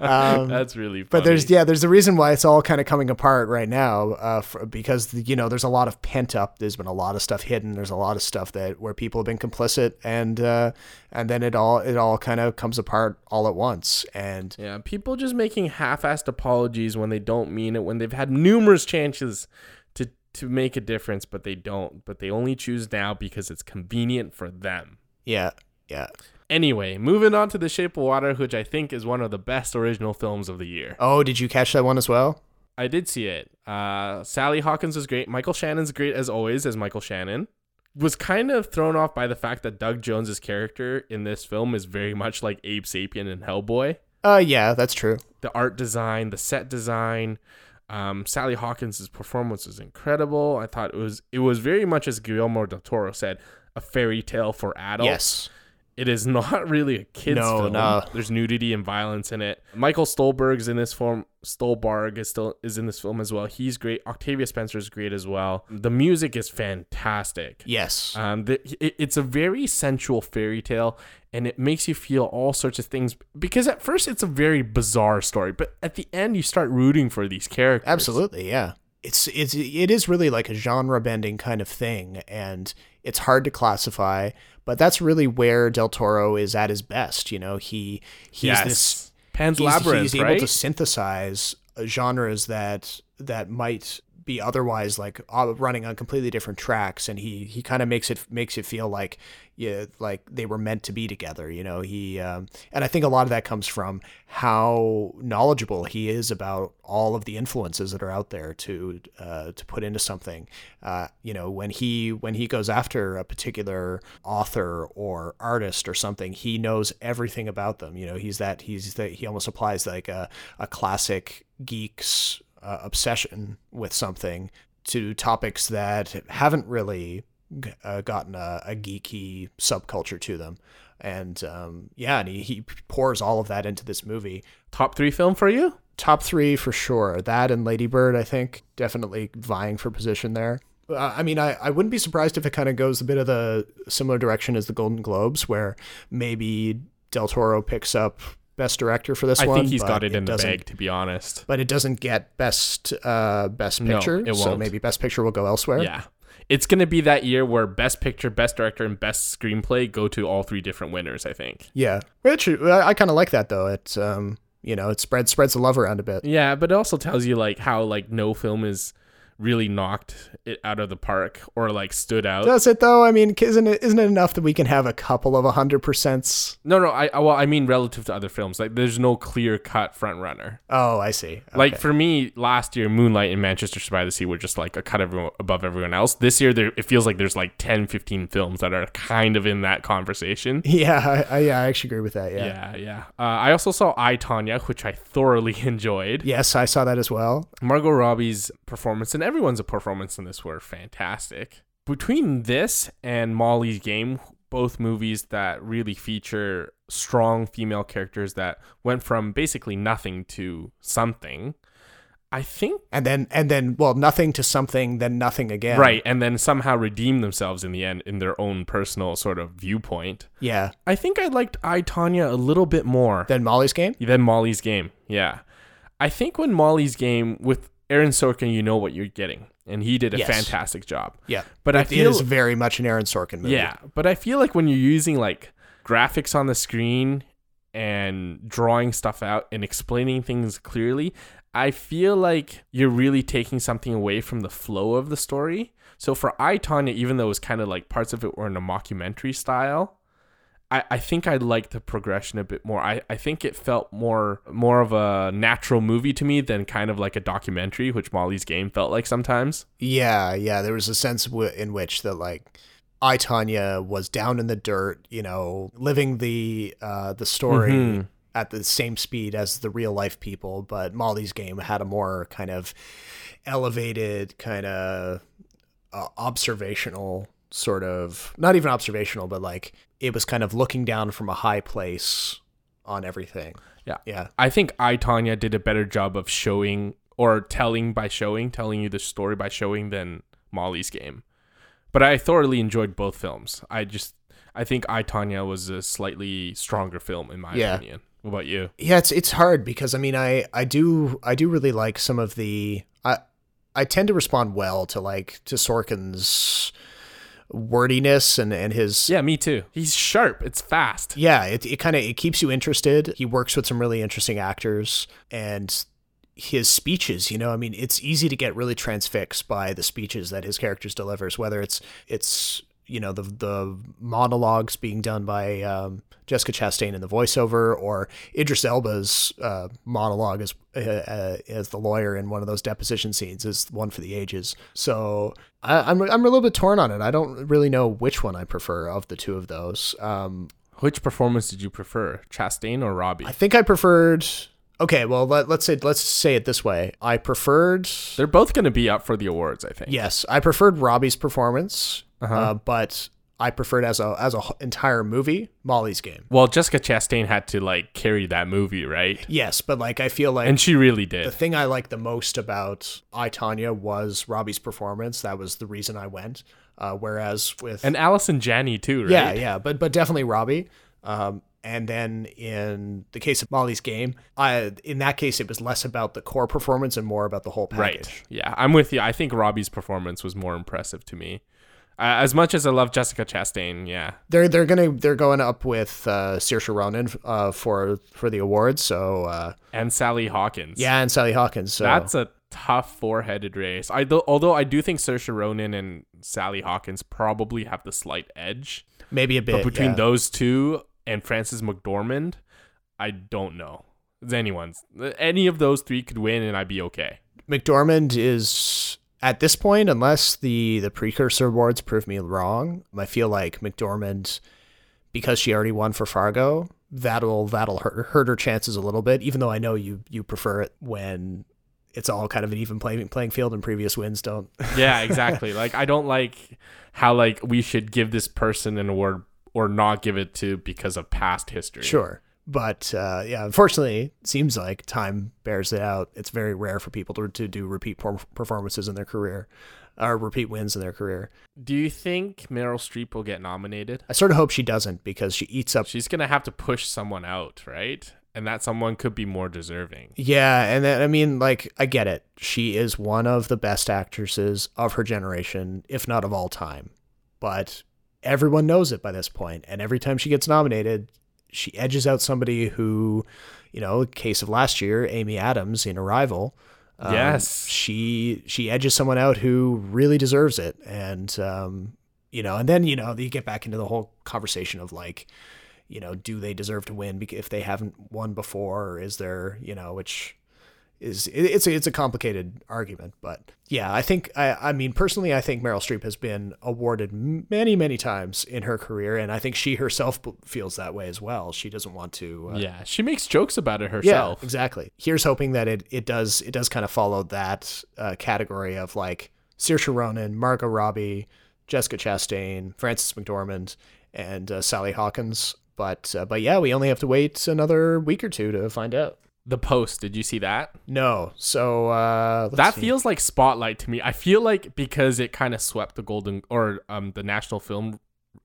Um, that's really funny. But there's yeah, there's a reason why it's all kind of coming apart right now, uh, for, because you know there's a lot of pent up. There's been a lot of stuff hidden. There's a lot of stuff that where people have been complicit, and uh, and then it all it all kind of comes apart all at once. And Yeah, people just making half-assed apologies when they don't mean it, when they've had numerous chances to make a difference, but they don't. But they only choose now because it's convenient for them. yeah, yeah. Anyway, moving on to The Shape of Water, which I think is one of the best original films of the year. Oh, did you catch that one as well? I did see it. Uh, Sally Hawkins is great. Michael Shannon's great as always as Michael Shannon. Was kind of thrown off by the fact that Doug Jones's character in this film is very much like Abe Sapien in Hellboy. Uh, yeah, that's true. The art design, the set design, um, Sally Hawkins' performance was incredible. I thought it was it was very much as Guillermo del Toro said, a fairy tale for adults. Yes. It is not really a kids No, film. no. There's nudity and violence in it. Michael Stolberg's in this film. Stuhlbarg is still is in this film as well. He's great. Octavia Spencer is great as well. The music is fantastic. Yes. Um, the, it, it's a very sensual fairy tale, and it makes you feel all sorts of things. Because at first it's a very bizarre story, but at the end you start rooting for these characters. Absolutely, yeah. It's it's it is really like a genre bending kind of thing, and it's hard to classify. But that's really where Del Toro is at his best. You know, he he's Yes. this Pan's he's, Labyrinth, he's able right? to synthesize genres that that might be otherwise like running on completely different tracks and he he kind of makes it makes it feel like yeah like they were meant to be together you know? He um, and I think a lot of that comes from how knowledgeable he is about all of the influences that are out there to uh, to put into something. Uh, you know when he when he goes after a particular author or artist or something he knows everything about them you know? He's that he's that he almost applies like a, a classic geek's uh, obsession with something to topics that haven't really uh, gotten a, a geeky subculture to them and um, yeah and he, he pours all of that into this movie Top three film for you? top three for sure. That and Lady Bird, I think, definitely vying for position there. Uh, I mean, I, I wouldn't be surprised if it kind of goes a bit of the similar direction as the Golden Globes, where maybe Del Toro picks up Best Director for this I one. I think he's got it in the doesn't- bag, to be honest. But it doesn't get Best uh, Best No, Picture, it so maybe Best Picture will go elsewhere. Yeah. It's going to be that year where Best Picture, Best Director, and Best Screenplay go to all three different winners, I think. yeah. Which I, I kind of like that though. It um, you know, it spreads spreads the love around a bit. Yeah, but it also tells you like how like no film is really knocked it out of the park or like stood out. Does it though? I mean, isn't it isn't it enough that we can have a couple of hundred percents? No, no, I well, I mean relative to other films. Like there's no clear cut front runner. Oh, I see. Like for me, last year Moonlight and Manchester by the Sea were just like a cut everyone, above everyone else. This year there it feels like there's like 10, 15 films that are kind of in that conversation. Yeah, I, I, yeah, I actually agree with that. Yeah. Yeah, yeah. Uh, I also saw I Tonya, which I thoroughly enjoyed. Yes, I saw that as well. Margot Robbie's performance and everyone's performance in this were fantastic. Between this and Molly's Game, both movies that really feature strong female characters that went from basically nothing to something, I think And then and then well, nothing to something, then nothing again. right, and then somehow redeem themselves in the end in their own personal sort of viewpoint. Yeah. I think I liked I Tonya a little bit more. than Molly's game. Than Molly's game. Yeah. I think when Molly's game with Aaron Sorkin, you know what you're getting. And he did a Yes. fantastic job. Yeah. But I It feel is very much an Aaron Sorkin movie. Yeah. But I feel like when you're using like graphics on the screen and drawing stuff out and explaining things clearly, I feel like you're really taking something away from the flow of the story. So for I Tonya, even though it was kind of like parts of it were in a mockumentary style, I, I think I liked the progression a bit more. I, I think it felt more more of a natural movie to me than kind of like a documentary, which Molly's Game felt like sometimes. Yeah, yeah. There was a sense w- in which that like I Tonya was down in the dirt, you know, living the uh, the story Mhm. at the same speed as the real life people, but Molly's game had a more kind of elevated, kind of uh, observational sort of not even observational, but like it was kind of looking down from a high place on everything. Yeah. Yeah. I think I Tonya did a better job of showing or telling by showing, telling you the story by showing than Molly's game. But I thoroughly enjoyed both films. I just I think I Tonya was a slightly stronger film in my Yeah. opinion. What about you? Yeah, it's it's hard because I mean I I do I do really like some of the I I tend to respond well to like to Sorkin's wordiness and and his Yeah, me too. He's sharp. It's fast. yeah it, it kind of it keeps you interested he works with some really interesting actors and his speeches you know i mean it's easy to get really transfixed by the speeches that his characters delivers whether it's it's you know the the monologues being done by um, Jessica Chastain in the voiceover or Idris Elba's uh, monologue as uh, uh, as the lawyer in one of those deposition scenes is one for the ages. So I, I'm I'm a little bit torn on it. I don't really know which one I prefer of the two of those. Um, Which performance did you prefer, Chastain or Robbie? I think I preferred. Okay, well let, let's say let's say it this way. I preferred. They're both going to be up for the awards, I think. Yes, I preferred Robbie's performance, Uh-huh. uh, but I preferred as a as a entire movie Molly's game. Well, Jessica Chastain had to like carry that movie, right? Yes, but like I feel like And she really did. the thing I liked the most about I Tonya was Robbie's performance. That was the reason I went. Uh, whereas with And Allison Janney too, right? yeah, yeah, but but definitely Robbie. Um, and then in the case of Molly's game, I in that case it was less about the core performance and more about the whole package. Right. Yeah, I'm with you. I think Robbie's performance was more impressive to me. Uh, as much as I love Jessica Chastain, yeah. They're they're gonna they're going up with uh, Saoirse Ronan uh, for for the awards. So uh, And Sally Hawkins. yeah, and Sally Hawkins. So That's a tough four-headed race. I although I do think Saoirse Ronan and Sally Hawkins probably have the slight edge. maybe a bit But between yeah. those two and Frances McDormand, I don't know. It's anyone's. Any of those three could win, and I'd be okay. McDormand is at this point, unless the the precursor awards prove me wrong, I feel like McDormand, because she already won for Fargo, that'll that'll hurt, hurt her chances a little bit. Even though I know you you prefer it when it's all kind of an even playing playing field and previous wins don't. Yeah, exactly. like I don't like how like we should give this person an award or not give it to because of past history. Sure. But uh, yeah, unfortunately, it seems like time bears it out. It's very rare for people to, to do repeat performances in their career or repeat wins in their career. Do you think Meryl Streep will get nominated? I sort of hope she doesn't because she eats up. She's gonna have to push someone out, right? And that someone could be more deserving. Yeah, and then, I mean, like, I get it. She is one of the best actresses of her generation, if not of all time. But everyone knows it by this point, and every time she gets nominated, she edges out somebody who, you know, case of last year, Amy Adams in Arrival. um, Yes. she she edges someone out who really deserves it, and um, you know, and then you know you get back into the whole conversation of like, you know, do they deserve to win if they haven't won before, or is there, you know, which is it's a, it's a complicated argument, but yeah, I think I I mean personally, I think Meryl Streep has been awarded many many times in her career, and I think she herself feels that way as well. She doesn't want to. Uh, Yeah, she makes jokes about it herself. yeah, exactly. Here's hoping that it, it does it does kind of follow that uh, category of like Saoirse Ronan, Margot Robbie, Jessica Chastain, Frances McDormand, and uh, Sally Hawkins. But uh, but yeah, we only have to wait another week or two to find out. The Post, did you see that? No, so uh, that see. feels like Spotlight to me. I feel like because it kind of swept the Golden or um the National Film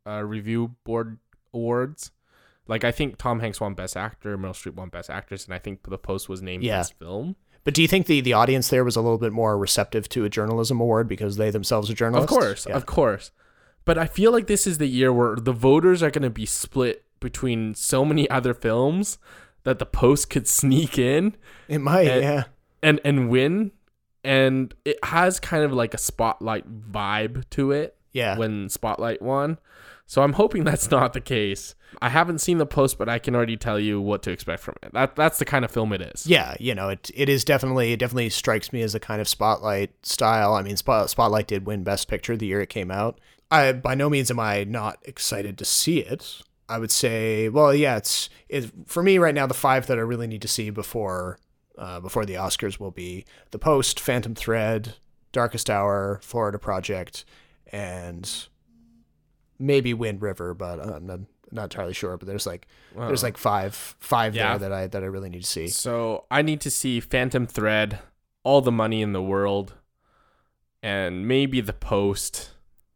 uh, Review Board awards. Like I think Tom Hanks won Best Actor, Meryl Streep won Best Actress, and I think The Post was named Yeah. Best Film. But do you think the, the audience there was a little bit more receptive to a journalism award because they themselves are journalists? Of course, Yeah. of course. But I feel like this is the year where the voters are going to be split between so many other films that The Post could sneak in it might. and- yeah. and and win. And it has kind of like a Spotlight vibe to it. Yeah. when Spotlight won. So I'm hoping that's not the case. I haven't seen the post, but I can already tell you what to expect from it. That that's the kind of film it is. Yeah, you know, it it is definitely it definitely strikes me as a kind of spotlight style. I mean, Spot, Spotlight did win Best Picture the year it came out. I by no means am I not excited to see it. I would say, well, yeah, it's it for me right now. The five that I really need to see before uh, before the Oscars will be The Post, Phantom Thread, Darkest Hour, Florida Project, and maybe Wind River, but I'm not, not entirely sure. But there's like there's like five five Yeah. there that I that I really need to see. So I need to see Phantom Thread, all the money in the world, and maybe the post,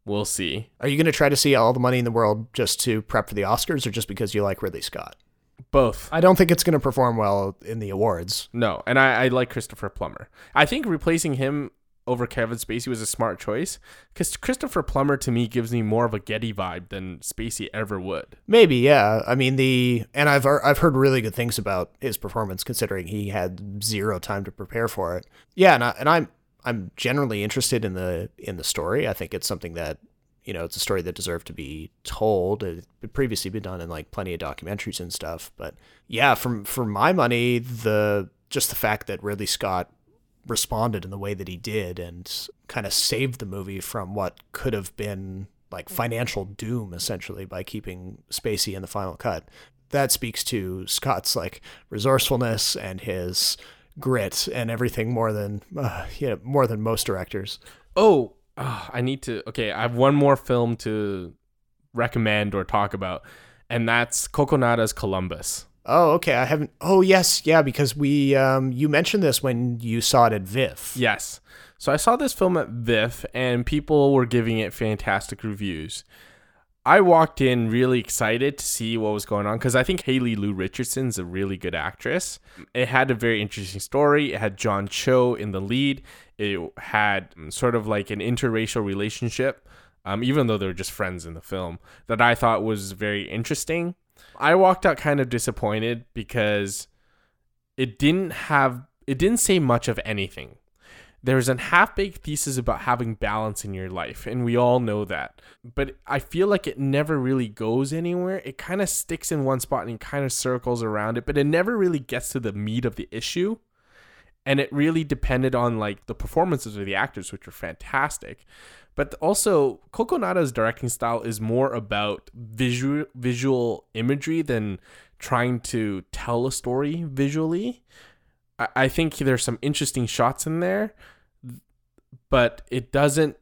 we'll see. Are you going to try to see all the money in the world just to prep for the Oscars or just because you like Ridley Scott? Both. I don't think it's going to perform well in the awards. No, and I, I like Christopher Plummer. I think replacing him over Kevin Spacey was a smart choice because Christopher Plummer to me gives me more of a Getty vibe than Spacey ever would. Maybe, yeah. I mean the and I've I've heard really good things about his performance considering he had zero time to prepare for it. Yeah, and, I, and I'm I'm generally interested in the in the story. I think it's something that you know it's a story that deserved to be told. It had previously been done in like plenty of documentaries and stuff, but yeah, from for my money, the just the fact that Ridley Scott responded in the way that he did and kind of saved the movie from what could have been like financial doom essentially by keeping Spacey in the final cut. That speaks to Scott's like resourcefulness and his grit and everything more than uh, you know, more than most directors. Oh, uh, I need to. Okay, I have one more film to recommend or talk about, and that's Kogonada's Columbus. Oh, okay. I haven't. Oh, yes, yeah. Because we, um, you mentioned this when you saw it at VIFF. Yes. So I saw this film at VIFF, and people were giving it fantastic reviews. I walked in really excited to see what was going on because I think Haley Lu Richardson's a really good actress. It had a very interesting story. It had John Cho in the lead. It had sort of like an interracial relationship, um, even though they were just friends in the film, that I thought was very interesting. I walked out kind of disappointed because it didn't have it didn't say much of anything. There's a half baked thesis about having balance in your life, and we all know that. But I feel like it never really goes anywhere. It kind of sticks in one spot and kind of circles around it, but it never really gets to the meat of the issue. And it really depended on like the performances of the actors, which were fantastic. But also, Kogonada's directing style is more about visual visual imagery than trying to tell a story visually. I, I think there's some interesting shots in there, but it doesn't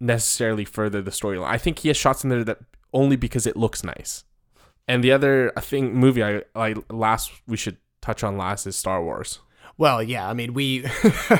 necessarily further the storyline. I think he has shots in there that only because it looks nice. And the other thing movie I, I last we should touch on last is Star Wars. Well, yeah, I mean we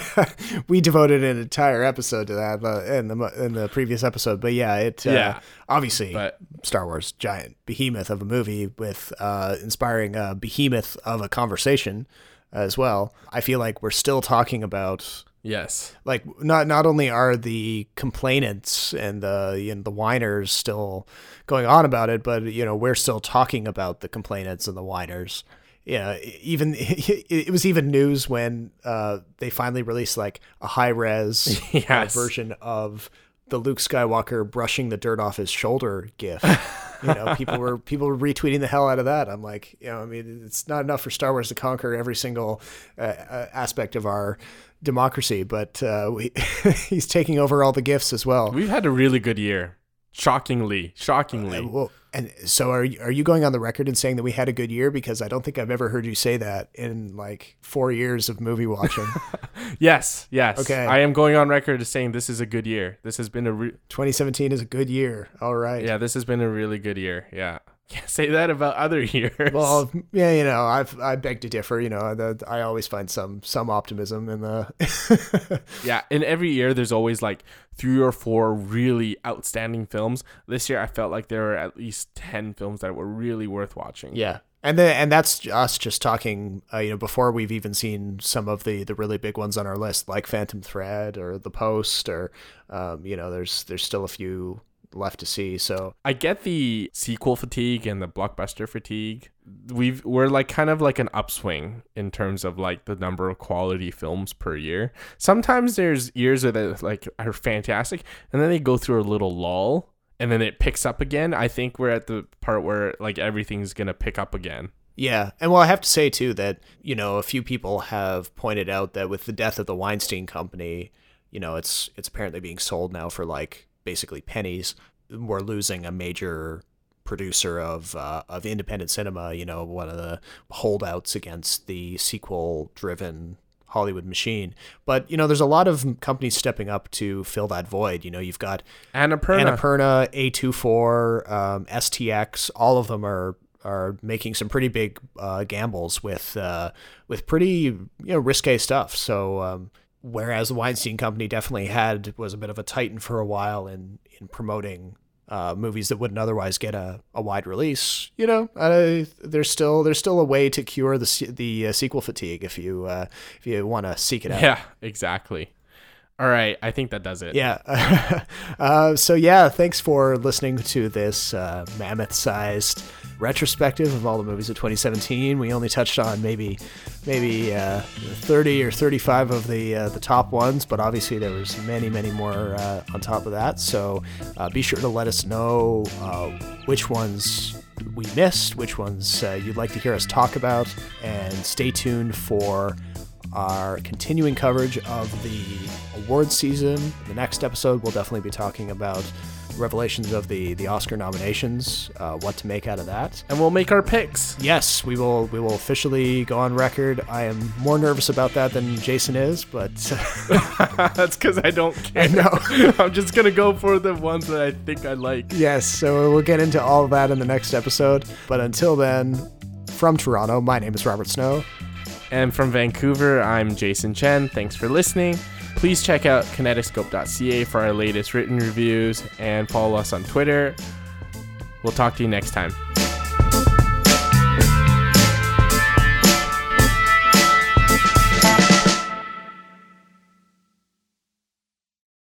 we devoted an entire episode to that uh, in the in the previous episode, but yeah, it uh, Yeah. obviously But Star Wars giant behemoth of a movie with uh, inspiring a behemoth of a conversation as well. I feel like we're still talking about yes, like not not only are the complainants and the you know, the whiners still going on about it, but you know we're still talking about the complainants and the whiners. Yeah, even it was even news when uh, they finally released like a high res Yes. version of the Luke Skywalker brushing the dirt off his shoulder gif. you know, people were people were retweeting the hell out of that. I'm like, you know, I mean, it's not enough for Star Wars to conquer every single uh, uh, aspect of our democracy, but uh, we, he's taking over all the gifts as well. we've had a really good year. Shockingly, shockingly. Uh, well, and so are you, are you going on the record and saying that we had a good year? Because I don't think I've ever heard you say that in like four years of movie watching. Yes, yes. Okay. I am going on record as saying this is a good year. This has been a re- 2017 is a good year. All right. yeah, this has been a really good year. Yeah. Can't say that about other years. Well, yeah, you know, I've I beg to differ. You know, the, I always find some some optimism in the. yeah, in every year there's always like three or four really outstanding films. This year I felt like there were at least 10 films that were really worth watching. yeah, and then and that's us just talking. Uh, you know, before we've even seen some of the the really big ones on our list, like Phantom Thread or The Post, or um, you know, there's there's still a few left to see. So I get the sequel fatigue and the blockbuster fatigue. We've we're like kind of like an upswing in terms of like the number of quality films per year. Sometimes there's years that are, like are fantastic, and then they go through a little lull, and then it picks up again. I think we're at the part where like everything's gonna pick up again. Yeah, and well, I have to say too that you know a few people have pointed out that with the death of the Weinstein Company, you know it's it's apparently being sold now for like basically pennies. We're losing a major producer of uh, of independent cinema. You know, one of the holdouts against the sequel driven Hollywood machine. But you know, there's a lot of companies stepping up to fill that void. You know, you've got Annapurna. Annapurna, A24, um, STX, all of them are are making some pretty big uh, gambles with uh, with pretty you know risque stuff. So um, whereas the Weinstein Company definitely had was a bit of a titan for a while in in promoting uh, movies that wouldn't otherwise get a, a wide release. You know, uh, there's still there's still a way to cure the the uh, sequel fatigue if you uh, if you want to seek it out. Yeah, exactly. All right, I think that does it. Yeah. uh, so yeah, thanks for listening to this uh, mammoth-sized retrospective of all the movies of 2017. We only touched on maybe maybe uh, 30 or 35 of the uh, the top ones, but obviously there was many many more uh, on top of that. So uh, be sure to let us know uh, which ones we missed, which ones uh, you'd like to hear us talk about, and stay tuned for our continuing coverage of the awards season. The next episode, we'll definitely be talking about revelations of the the Oscar nominations, uh, what to make out of that, and we'll make our picks. Yes, we will. We will officially go on record. I am more nervous about that than Jason is, but that's because I don't care. I know. I'm just gonna go for the ones that I think I like. Yes, so we'll get into all of that in the next episode. But until then, from Toronto, my name is Robert Snow. And from Vancouver, I'm Jason Chen. Thanks for listening. Please check out kinetoscope.ca for our latest written reviews and follow us on Twitter. We'll talk to you next time.